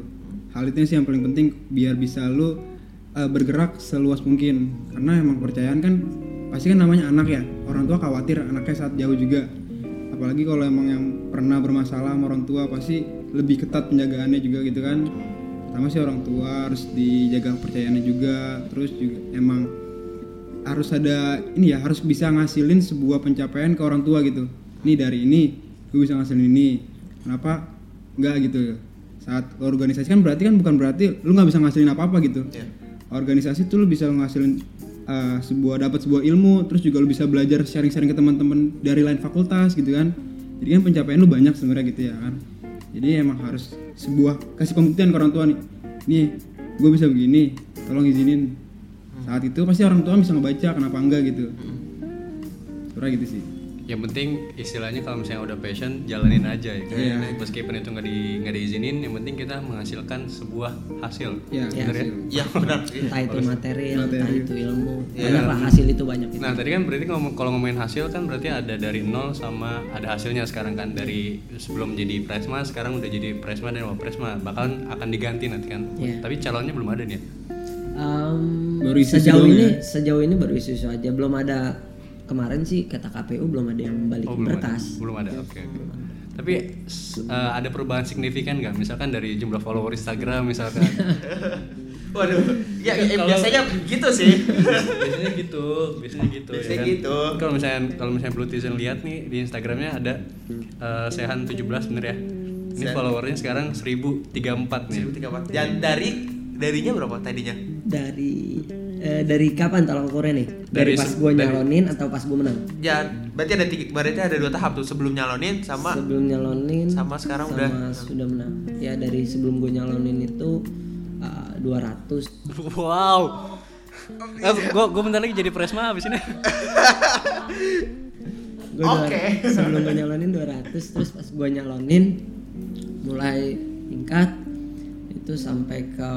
Hal itu sih yang paling penting biar bisa lu uh, bergerak seluas mungkin. Karena emang kepercayaan kan pasti kan namanya anak ya. Orang tua khawatir anaknya saat jauh juga apalagi kalau emang yang pernah bermasalah sama orang tua pasti lebih ketat penjagaannya juga gitu kan. Pertama sih orang tua harus dijaga kepercayaannya juga terus juga emang harus ada ini ya harus bisa ngasilin sebuah pencapaian ke orang tua gitu. Nih dari ini gue bisa ngasilin ini. Kenapa? Nggak gitu. Saat organisasi kan berarti kan bukan berarti lu nggak bisa ngasilin apa apa gitu. Iya. organisasi tuh lu bisa ngasilin uh, sebuah dapat sebuah ilmu terus juga lu bisa belajar sharing-sharing ke teman-teman dari lain fakultas gitu kan. Jadi kan pencapaian lu banyak sebenarnya gitu ya kan. Jadi emang harus sebuah kasih pembuktian ke orang tua nih. Nih gue bisa begini tolong izinin. Saat itu pasti orang tua bisa ngebaca kenapa enggak gitu. Sebenarnya gitu sih yang penting istilahnya kalau misalnya udah passion jalanin aja ya kan? Iya. meskipun itu nggak di nggak diizinin yang penting kita menghasilkan sebuah hasil ya, Ya. Bener ya? Iya [laughs] benar. entah itu material, entah Materi. itu ilmu Iya. banyak lah hasil itu banyak itu. Nah tadi kan berarti kalau kalau ngomongin hasil kan berarti ada dari nol sama ada hasilnya sekarang kan dari sebelum jadi presma sekarang udah jadi presma dan wapresma bahkan akan diganti nanti kan. Iya. Tapi calonnya belum ada nih. ya? Em, Baru isu-isu sejauh ini ya? sejauh ini baru isu-isu aja belum ada kemarin sih kata KPU belum ada yang balik Oh belum ada. berkas Belum ada. Oke. oke. Tapi eh, ada perubahan signifikan nggak? Misalkan dari jumlah follower Instagram misalkan. [laughs] Waduh, ya, ya, biasanya gitu sih. biasanya gitu, biasanya gitu. Biasanya kan? gitu. Kalau misalnya kalau misalnya Blue Tizen lihat nih di Instagramnya ada eh, Sehan 17 bener ya. Ini Sehan. followernya sekarang 1034 nih. 1034. Dan dari darinya berapa tadinya? dari eh, dari kapan tolong ukurnya nih dari, Dari pas gue dari- nyalonin atau pas gue menang Ya, berarti ada tiga, berarti ada dua tahap tuh sebelum nyalonin sama sebelum nyalonin sama sekarang sama udah sudah menang ya dari sebelum gue nyalonin itu uh, 200 [laughs] Wow. Eh, gua gua bentar lagi jadi presma abis ini. [laughs] Gua Oke. dua- sebelum gue nyalonin 200 terus pas gue nyalonin mulai tingkat itu sampai ke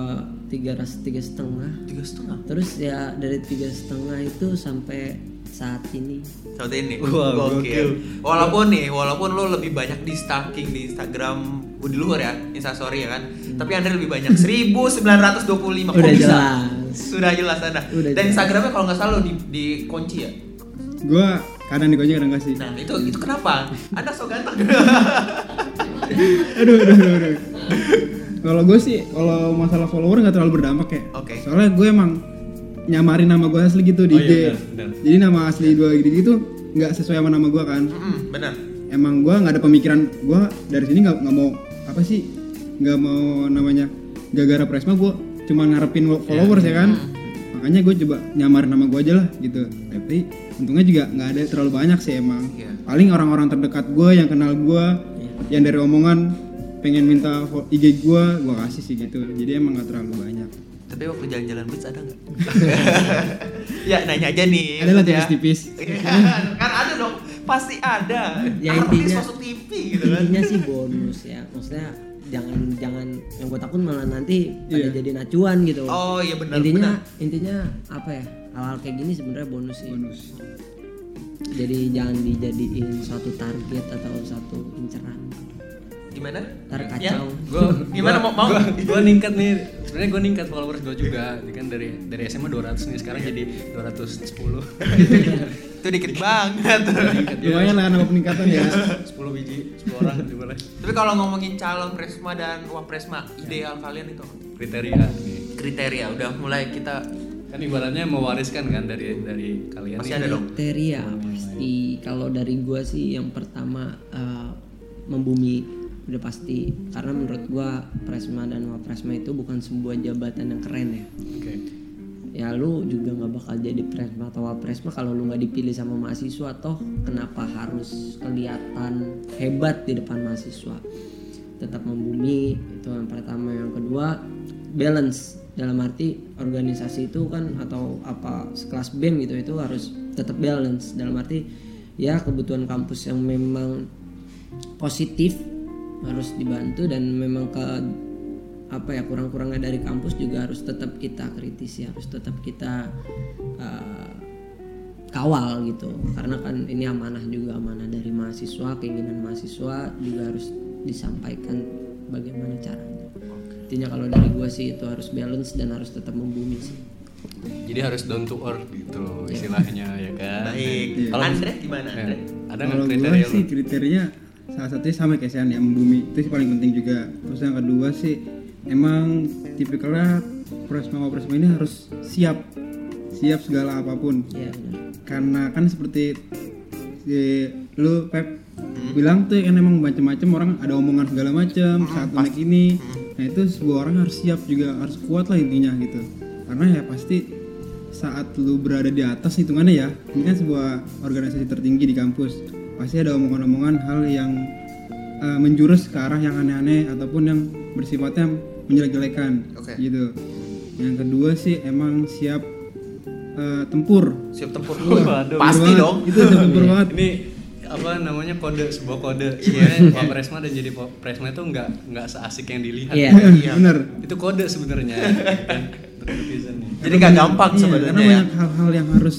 tiga ras tiga setengah tiga setengah. terus ya dari tiga setengah itu sampai saat ini Seperti ini. Wah, Gokil. Walaupun nih, walaupun lo lebih banyak di stalking di Instagram oh, di luar ya, Instastory ya kan. Tapi Anda lebih banyak 1925 Kok Udah bisa? jelas. Sudah jelas Anda. Udah Dan jelas. Instagramnya kalau nggak salah lo di, di kunci ya. gue kadang dikunci kadang enggak sih Nah, itu itu kenapa? [laughs] Anda so ganteng. [laughs] aduh aduh aduh, aduh. Kalau gue sih kalau masalah follower nggak terlalu berdampak ya. Oke. soalnya gue emang nyamarin nama gue asli gitu di Oh, IG iya, jadi nama asli gue gitu gitu nggak sesuai sama nama gue kan. Mm-mm, benar. emang gue nggak ada pemikiran gue dari sini nggak nggak mau apa sih nggak mau namanya gara-gara presma gue cuma ngarepin followers ya kan. Makanya gue coba nyamarin nama gue aja lah gitu. Tapi untungnya juga nggak ada terlalu banyak sih emang. Iya. paling orang-orang terdekat gue yang kenal gue yang dari omongan pengen minta IG gue gue kasih sih gitu jadi emang nggak terlalu banyak Tapi waktu jalan-jalan beats ada nggak? [laughs] ya nanya aja nih. ada lah tipis-tipis Iya, [laughs] kan ada dong, pasti ada. Ya, Artis intinya- masuk TV gitu kan. intinya sih bonus ya maksudnya jangan jangan yang gue takut malah nanti pada Iya. jadi nacuan gitu Oh iya benar. intinya benar. intinya apa ya hal-hal kayak gini sebenarnya bonus sih bonus jadi jangan dijadiin suatu target atau satu inceran gimana? ntar Ya? kacau Gua Gimana, mau- mau? Gua, gua ningkat nih. Sebenarnya gua ningkat followers gua juga. Ini kan dari dari SMA 200 nih sekarang jadi 210. [laughs] Itu dikit banget. lumayan lah nama peningkatan ya 10 biji, 10 orang juga boleh. Tapi kalau ngomongin calon presma dan wapresma, ideal kalian itu? Kriteria nih. kriteria udah mulai kita Kan ibaratnya mewariskan kan dari dari kalian Masih ada dong. kriteria pasti kalau dari gua sih yang pertama eh, membumi udah pasti karena menurut gua presma dan wapresma itu bukan sebuah jabatan yang keren ya. Oke. ya lu juga nggak bakal jadi presma atau wapresma kalau lu nggak dipilih sama mahasiswa toh kenapa harus kelihatan hebat di depan mahasiswa? Tetap membumi itu yang pertama. Yang kedua balance. Dalam arti organisasi itu kan atau apa sekelas BEM gitu itu harus tetap balance. Dalam arti ya kebutuhan kampus yang memang positif harus dibantu dan memang ke apa ya kurang-kurangnya dari kampus juga harus tetap kita kritisi harus tetap kita uh, kawal gitu karena kan ini amanah juga amanah dari mahasiswa keinginan mahasiswa juga harus disampaikan bagaimana caranya intinya kalau dari gua sih itu harus balance dan harus tetap membumi sih Jadi harus down to earth gitu loh istilahnya ya kan Baik. Iya. Kalau- Andre gimana? Ya, Andre? ada nggak gue kriteria sih lu kriterianya salah satunya sama kayak Sean ya membumi itu sih paling penting juga. Terus yang kedua sih emang tipikalnya Presma Presma ini harus siap. Siap segala apa pun. Iya benar. karena kan seperti si, lu Pep bilang tuh kan emang macam-macam orang ada omongan segala macam saat lu naik ini. Nah itu sebuah orang harus siap juga harus kuat lah intinya gitu. Karena ya pasti saat lu berada di atas hitungannya ya ini kan sebuah organisasi tertinggi di kampus pasti ada omongan-omongan hal yang eh, menjurus ke arah yang aneh-aneh ataupun yang bersifatnya menjelek-jelekan Oke. gitu yang kedua sih emang siap eh, tempur Siap tempur. Waduh. Pasti Bener dong. banget. itu siap tempur [laughs] banget ini apa namanya kode sebuah kode [laughs] sebenarnya Pak Presma dan jadi Pak Presma itu nggak nggak seasik yang dilihat Iya. Iya. [laughs] bener itu kode sebenarnya Jadi nggak gampang Iya, sebenarnya karena ya. banyak hal-hal yang harus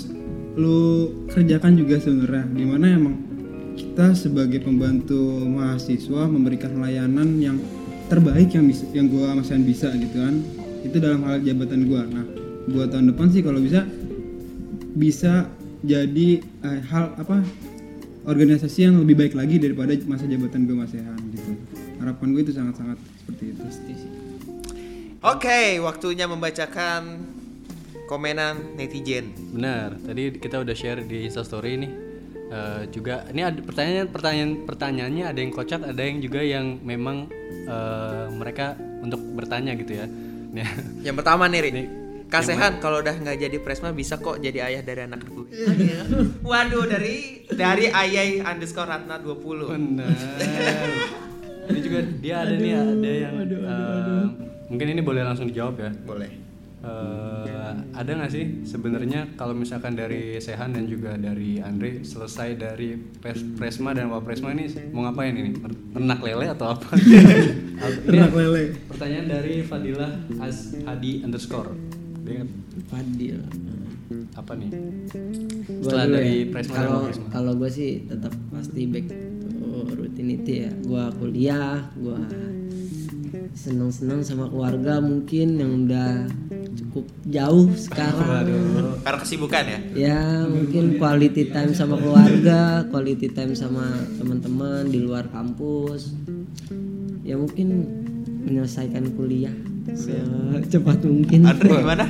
lu kerjakan juga sebenarnya di mana emang kita sebagai pembantu mahasiswa memberikan layanan yang terbaik yang bisa yang gua masih bisa gitu kan. Itu dalam hal jabatan gua. Nah buat tahun depan sih kalau bisa bisa jadi eh, hal apa organisasi yang lebih baik lagi daripada masa jabatan gua masihan gitu. Harapan gue itu sangat-sangat seperti itu. Oke, waktunya membacakan komenan netizen. benar. Tadi kita udah share di instastory nih Eh, juga ini ada pertanyaan pertanyaan pertanyaannya ada yang kocak ada yang juga yang memang eh, mereka untuk bertanya gitu ya. Nih, Yang pertama nih, Ri. Nih, Kasehan kalau udah nggak jadi presma bisa kok jadi ayah dari anak gue. Waduh dari dari ayai underscore Ratna 20 benar. Ini juga dia ada nih ada yang eh, mungkin ini boleh langsung dijawab ya. Boleh. Eh, ada nggak sih sebenarnya kalau misalkan dari Sehan dan juga dari Andre selesai dari pes, Presma dan Wapresma ini mau ngapain ini? Ternak lele atau apa? [laughs] Ternak lele pertanyaan dari Fadilah As Hadi underscore. Fadil. apa nih? Gua Setelah dari ya. Presma dan kalau Wapresma. kalau gue sih tetap pasti back to rutinitas ya gue kuliah gue seneng sama keluarga mungkin yang udah cukup jauh sekarang. Karena kesibukan ya. ya mungkin quality time sama keluarga quality time sama teman-teman di luar kampus ya mungkin menyelesaikan kuliah secepat mungkin Andre gimana?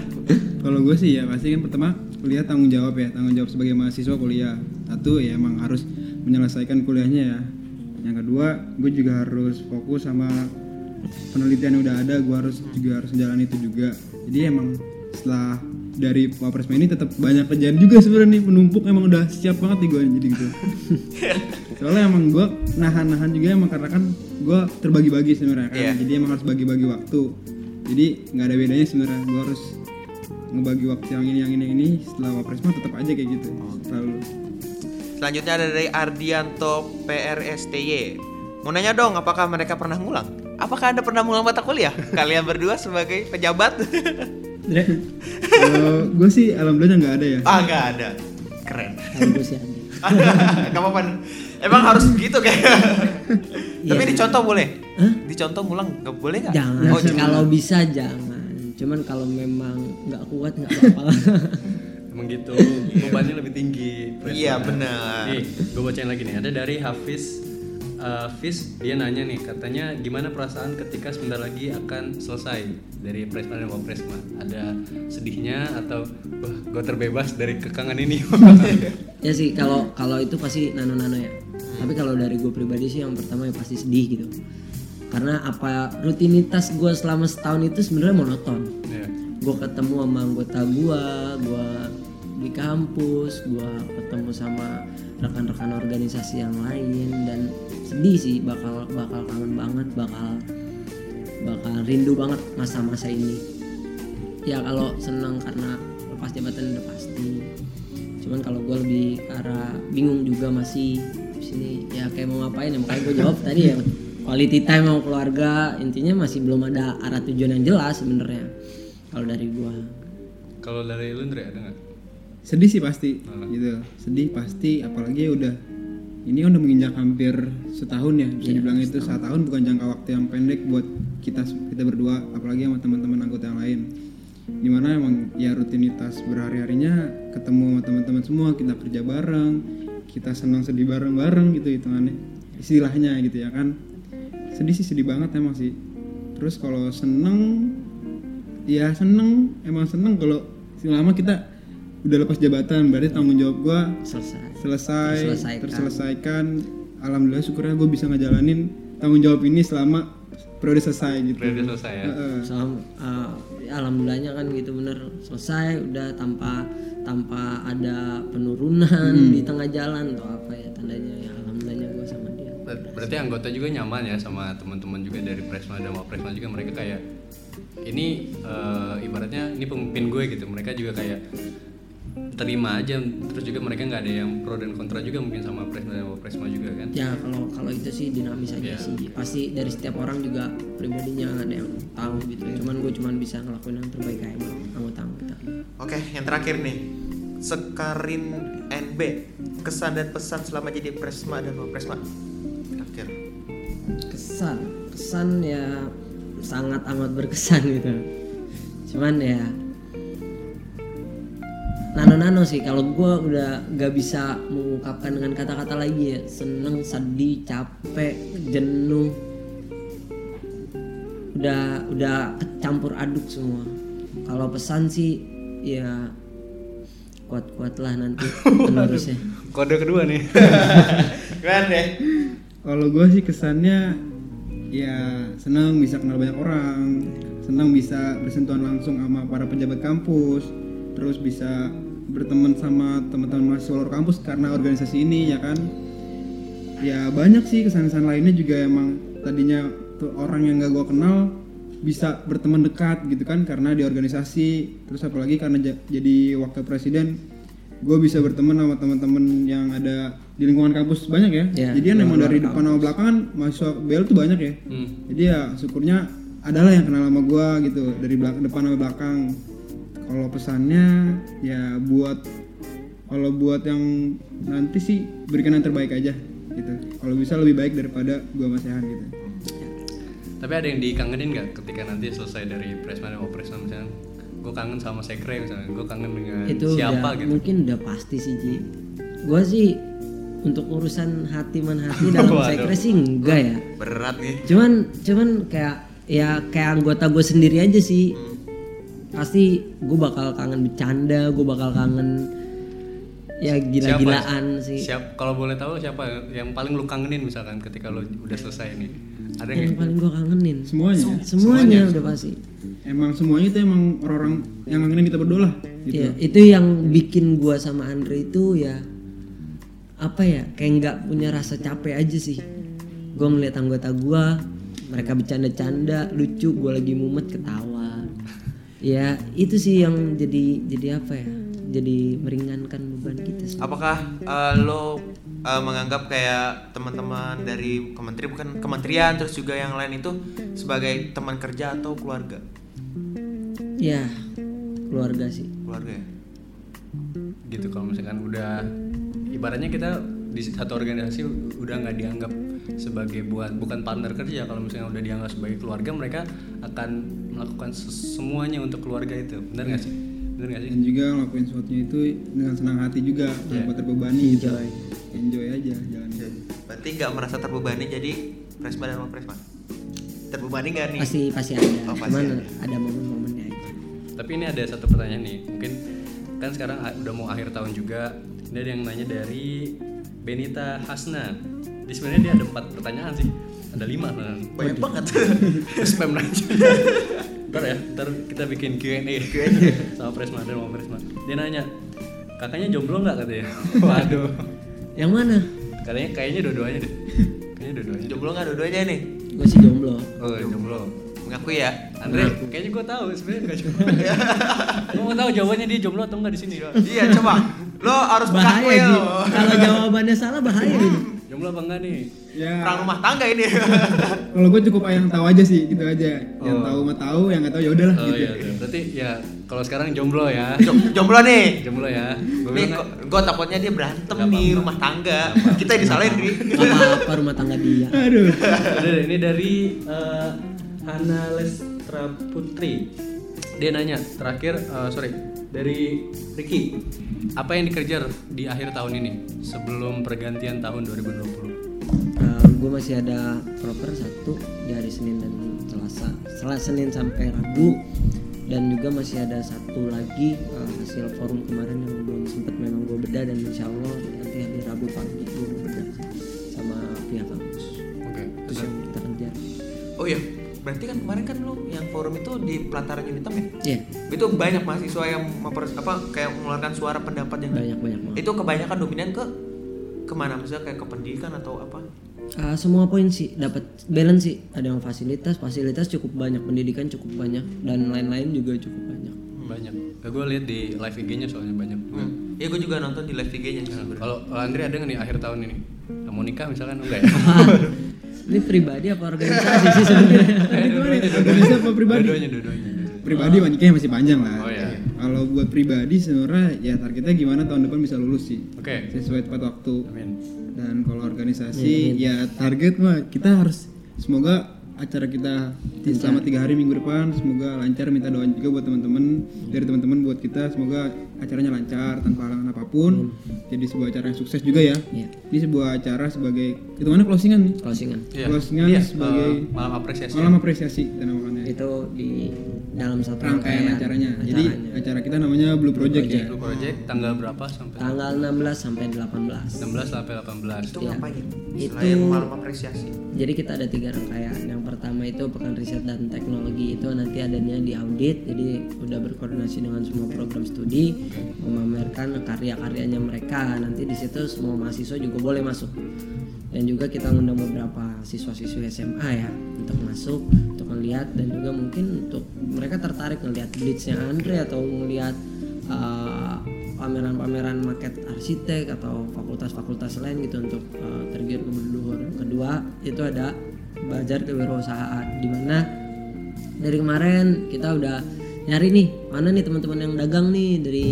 Kalau gue sih ya pasti kan pertama kuliah tanggung jawab ya tanggung jawab sebagai mahasiswa kuliah satu ya emang harus menyelesaikan kuliahnya ya yang kedua gue juga harus fokus sama penelitian yang udah ada gue harus juga harus menjalani itu juga jadi emang setelah dari Wapresma ini tetap banyak kerjaan juga sebenarnya nih menumpuk emang udah siap banget nih gue jadi gitu [laughs] soalnya emang gue nahan-nahan juga emang karena kan gue terbagi-bagi sebenarnya kan Iya. jadi emang harus bagi-bagi waktu jadi nggak ada bedanya sebenarnya gue harus ngebagi waktu yang ini yang ini yang ini setelah Wapresma tetap aja kayak gitu selalu Selanjutnya ada dari Ardianto PRSTY. Mau nanya dong, apakah mereka pernah ngulang? Apakah anda pernah ngulang mata kuliah? Kalian berdua sebagai pejabat? kalau gue sih alhamdulillah nggak ada ya ah nggak ada. Keren. gue sih [laughs] Gak apa-apa. Emang harus gitu kayak. Tapi Iya. dicontoh boleh? Hah? Dicontoh ngulang nggak boleh nggak? jangan Oh, jangan. kalau bisa jangan cuman kalau memang nggak kuat nggak apa-apa [laughs] Emang gitu, bebannya lebih tinggi. Iya, benar. Nih, gue bacain lagi nih. Ada dari Hafiz uh, Fiz, dia nanya nih, katanya gimana perasaan ketika sebentar lagi akan selesai dari Presma dan Wapresma? Ada sedihnya atau wah, gue terbebas dari kekangan ini? [laughs] ya sih kalau kalau itu pasti nano-nano ya tapi kalau dari gue pribadi sih yang pertama ya pasti sedih gitu karena apa rutinitas gue selama setahun itu sebenarnya monoton ya. gue ketemu sama anggota gue gue di kampus gue ketemu sama rekan-rekan organisasi yang lain dan sedih sih bakal bakal kangen banget bakal bakal rindu banget masa-masa ini. Ya kalau senang karena lepas jabatan udah pasti. Cuman kalau gue lebih arah bingung juga masih sini. Ya kayak mau ngapain ya? Makanya gue jawab tadi ya quality time sama keluarga intinya masih belum ada arah tujuan yang jelas sebenarnya kalau dari gue Kalau dari lu ada nggak? Sedih sih pasti gitu. Sedih pasti apalagi udah ini udah menginjak hampir setahun ya bisa dibilang itu. satu tahun bukan jangka waktu yang pendek buat kita kita berdua apalagi sama teman-teman anggota yang lain. Di mana emang ya rutinitas berhari-harinya ketemu sama teman-teman semua kita kerja bareng kita senang sedih bareng-bareng gitu hitungannya istilahnya gitu ya kan. Sedih sih sedih banget emang sih. Terus kalau seneng ya seneng emang seneng kalau selama kita udah lepas jabatan berarti tanggung jawab gua selesai selesai Terselesaikan. terselesaikan alhamdulillah syukurnya gue bisa ngejalanin tanggung jawab ini selama periode selesai gitu Periode selesai ya. Heeh. Salam, eh, alhamdulillahnya kan gitu bener selesai udah tanpa tanpa ada penurunan di tengah jalan atau apa ya tandanya ya alhamdulillahnya gue sama dia Ber- Berarti anggota juga nyaman ya sama teman-teman juga dari Presma dan Presma juga mereka kayak ini eh, ibaratnya ini pemimpin gue gitu. Mereka juga kayak terima aja terus juga mereka nggak ada yang pro dan kontra juga mungkin sama Presma dan Presma juga kan. ya kalau kalau itu sih dinamis aja Iya. sih pasti dari setiap orang juga pribadinya ada yang tahu gitu cuman gue cuman bisa ngelakuin yang terbaik kayak emang anggota anggota Oke, yang terakhir nih. Sekarin NB, kesan dan pesan selama jadi Presma dan Presma. Terakhir. kesan kesan ya sangat amat berkesan gitu cuman ya nano nano sih kalau gue udah gak bisa mengungkapkan dengan kata-kata lagi ya seneng sedih capek jenuh udah udah kecampur aduk semua kalau pesan sih ya kuat-kuatlah nanti [laughs] penerusnya Kode kedua nih. [laughs] Keren deh. kalau gue sih kesannya ya senang bisa kenal banyak orang senang bisa bersentuhan langsung sama para pejabat kampus terus bisa berteman sama teman-teman mahasiswa luar kampus karena organisasi ini ya kan? Ya banyak sih kesan-kesan lainnya juga emang tadinya tuh orang yang gak gue kenal bisa berteman dekat gitu kan karena di organisasi. Terus apalagi karena ja- jadi wakil presiden gue bisa berteman sama teman-teman yang ada di lingkungan kampus banyak ya. Ya, jadi kan emang dari depan sama belakang kan mahasiswa BL tuh banyak ya. Hmm. jadi ya syukurnya adalah yang kenal sama gue gitu dari belak- depan sama belakang kalau pesannya ya buat kalau buat yang nanti sih berikan yang terbaik aja gitu. Kalau bisa lebih baik daripada gue masih Sehan gitu. Tapi ada yang dikangenin nggak ketika nanti selesai dari Presma dan Presma misalnya? Gue kangen sama Sekre misalnya. Gue kangen dengan itu siapa udah, gitu. mungkin udah pasti sih Ji. Gue sih untuk urusan hati man hati [laughs] dalam sekre sih enggak ya. Berat nih. cuman cuman kayak ya kayak anggota gue sendiri aja sih pasti gue bakal kangen bercanda gue bakal kangen ya gila-gilaan sih Siap kalau boleh tahu siapa yang paling lu kangenin misalkan ketika lu udah selesai nih. Ada yang yang paling gue kangenin semuanya ya? semuanya udah pasti emang semuanya itu emang orang-orang yang ngangenin kita berdua lah gitu Iya, itu yang bikin gua sama Andre itu ya apa ya kayak nggak punya rasa capek aja sih. Gua ngeliat anggota gua mereka bercanda-canda lucu, gua lagi mumet ketawa. Ya itu sih yang jadi jadi apa ya? Jadi meringankan beban kita sih. Apakah eh, lo eh, menganggap kayak teman-teman dari kementerian bukan kementerian terus juga yang lain itu sebagai teman kerja atau keluarga? Ya keluarga sih. Keluarga ya. gitu kalau misalkan udah ibaratnya kita di satu organisasi udah nggak dianggap sebagai buat bukan partner kerja kalau misalnya udah dianggap sebagai keluarga mereka akan melakukan semuanya untuk keluarga itu benar nggak sih benar nggak sih dan juga ngelakuin sesuatunya itu dengan senang hati juga tanpa terbebani gitu Enjoy. enjoy aja jalan Berarti nggak merasa terbebani jadi presma dan mau presma? Terbebani nggak nih? Pasti pasti ada. Oh, pasti Cuman ada. ada momen-momennya aja. tapi ini ada satu pertanyaan nih mungkin kan sekarang udah mau akhir tahun juga ini ada yang nanya dari Benita Hasna. Di sebenarnya dia ada empat pertanyaan sih. Ada lima. Sebenarnya. Banyak banget. [laughs] spam aja ntar ya ntar kita bikin Q&A sama Presma dan mau Presma. Dia nanya kakaknya jomblo nggak? katanya. [laughs] Waduh. Yang mana? katanya kayaknya dua-duanya deh. Kayaknya dua-duanya Jomblo nggak dua-duanya nih? Gue sih jomblo. oh jomblo. Mengakui ya? Andre. Kayaknya gue tahu sebenarnya nggak jomblo. [laughs] Gue mau tahu jawabannya dia jomblo atau nggak di sini. Iya coba. Lo harus Bahaya lo. Kalau jawabannya salah bahaya ini. jomblo apa enggak nih ya Perang rumah tangga ini. [laughs] kalau gue cukup yang tahu aja sih gitu aja yang Oh. tahu mah tahu yang nggak tahu ya udahlah oh gitu iya iya. berarti ya kalau sekarang jomblo ya Jom- Jomblo nih. jomblo ya Nih, bilang gue takutnya dia berantem Nggak nih apa-apa. rumah tangga. Kita yang disalahin nih. Gak apa-apa rumah tangga dia. [laughs] aduh Udah ini dari eh, Hana Lestra Putri. dia nanya terakhir eh, sorry dari Ricky apa yang dikejar di akhir tahun ini sebelum pergantian tahun 2020 gue masih ada proper satu di hari Senin dan Selasa. Setelah Senin sampai Rabu dan juga masih ada satu lagi uh, hasil forum kemarin yang belum sempet memang gue bedah dan insya Allah nanti hari Rabu pagi gue mau bedah sama pihak kampus. Oke itu yang kita kejar. Oh iya, berarti kan kemarin kan lu yang forum itu di pelataran Unitem ya? Iya. Itu banyak mahasiswa yang memper, apa kayak mengeluarkan suara pendapat yang banyak banyak banget itu kebanyakan dominan ke ke mana? Maksudnya kayak ke pendidikan atau apa? Uh, semua poin sih dapat balance sih. Ada yang fasilitas fasilitas cukup banyak pendidikan cukup banyak dan lain-lain juga cukup banyak. Banyak. Gue lihat di live IG-nya soalnya banyak juga. Hmm. Iya gue juga nonton di live IG-nya kalau kalau Andre ada nggak nih akhir tahun ini? Mau nikah misalkan enggak ya [laughs] ini pribadi apa organisasi sih sebenarnya [laughs] Organisasi apa pribadi? dua-duanya dua-duanya Pribadi nikahnya masih panjang lah. Oh, iya. Kalau buat pribadi sebenarnya ya targetnya gimana tahun depan bisa lulus sih. oke Sesuai tepat waktu. amin Dan kalau organisasi ya target mah kita harus semoga acara kita selama tiga hari minggu depan semoga lancar. Minta doa juga buat teman-teman dari teman-teman buat kita. Semoga acaranya lancar tanpa halangan apa pun. Jadi sebuah acara yang sukses juga ya. Iya. ini sebuah acara sebagai hitungannya closingan nih? Closingan. Iya. closingan Iya, sebagai eh, malam apresiasi. malam apresiasi kita namakannya itu di dalam satu rangkaian acaranya. Jadi acara kita namanya Blue Project, ya. Blue Project tanggal berapa sampai? Tanggal 16 sampai 18 16 sampai 18 Itu Iya. ngapain? Itu- Selain malam apresiasi. jadi kita ada tiga rangkaian. Yang pertama itu pekan riset dan teknologi itu nanti adanya di audit. Jadi udah berkoordinasi dengan semua program studi memamerkan karya-karyanya mereka. Nanti di situ semua mahasiswa juga boleh masuk. Dan juga kita ngundang beberapa siswa-siswi SMA ya untuk masuk untuk melihat dan juga mungkin untuk mereka tertarik ngelihat blitznya Andre atau melihat uh, pameran-pameran market arsitek atau fakultas-fakultas lain gitu untuk uh, tergiur ke kedua itu ada belajar kewirausahaan di mana dari kemarin kita udah nyari nih mana nih teman-teman yang dagang nih dari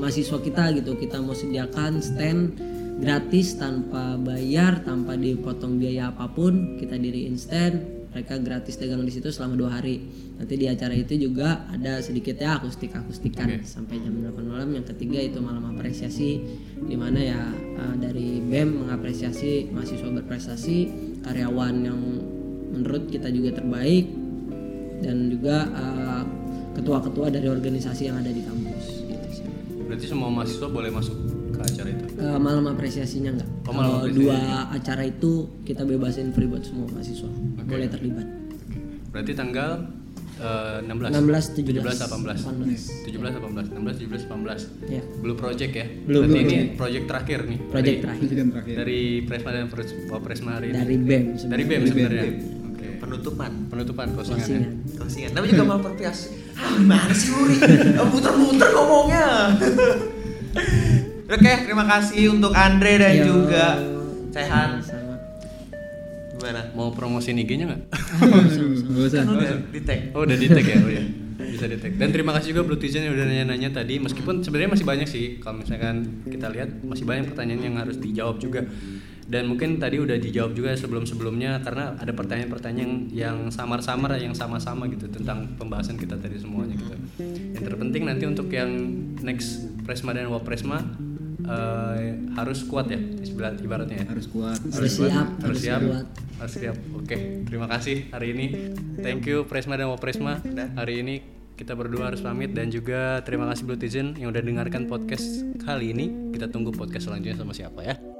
mahasiswa kita gitu. Kita mau sediakan stand gratis tanpa bayar tanpa dipotong biaya apa pun kita diriin stand mereka gratis dagang di situ selama dua hari. Nanti di acara itu juga ada sedikit ya akustik akustikan sampai jam 8 malam. Yang ketiga itu malam apresiasi di mana ya eh, dari bem mengapresiasi mahasiswa berprestasi karyawan yang menurut kita juga terbaik dan juga eh, ketua-ketua dari organisasi yang ada di kampus. Gitu sih. berarti semua mahasiswa boleh masuk ke acara itu Eh, malam apresiasinya enggak. Oh, malam Kalau apresiasi. dua acara itu kita bebasin free buat semua mahasiswa. Boleh terlibat. berarti tanggal eh, 16 16, 17, 17 18 17 18 16 17 18 Ya. Blue Project ya Blue berarti ini project terakhir nih Project dari, terakhir terakhir dari Presma dan Pres- Wapresma hari ini dari BEM dari sebenarnya. BEM sebenarnya oke Penutupan. penutupan closingan ya Closingan. Tapi juga malam apresiasi. Ah, gimana sih Uri? [laughs] Muter-muter ngomongnya. [laughs] Oke, terima kasih untuk Andre dan Yo. juga Sehan. Sama. Gimana? mau promosi IG-nya nggak [laughs] Gak usah Kan udah di tag. Oh udah di tag ya, oh ya bisa di tag. Dan terima kasih juga Blue Tizen yang udah nanya-nanya tadi. Meskipun sebenarnya masih banyak sih, kalau misalkan kita lihat masih banyak pertanyaan yang harus dijawab juga. Dan mungkin tadi udah dijawab juga sebelum-sebelumnya karena ada pertanyaan-pertanyaan yang samar-samar yang sama-sama gitu tentang pembahasan kita tadi semuanya gitu. Yang terpenting nanti untuk yang next Presma dan Wapresma eh, harus kuat ya ibarat- ibaratnya ya. harus kuat Harus kuat, siap, harus harus siap, kuat. harus siap. Oke, terima kasih hari ini. Thank you Presma dan Wapresma. Hari ini kita berdua harus pamit dan juga terima kasih Blue Tizen yang udah dengarkan podcast kali ini. Kita tunggu podcast selanjutnya sama siapa ya.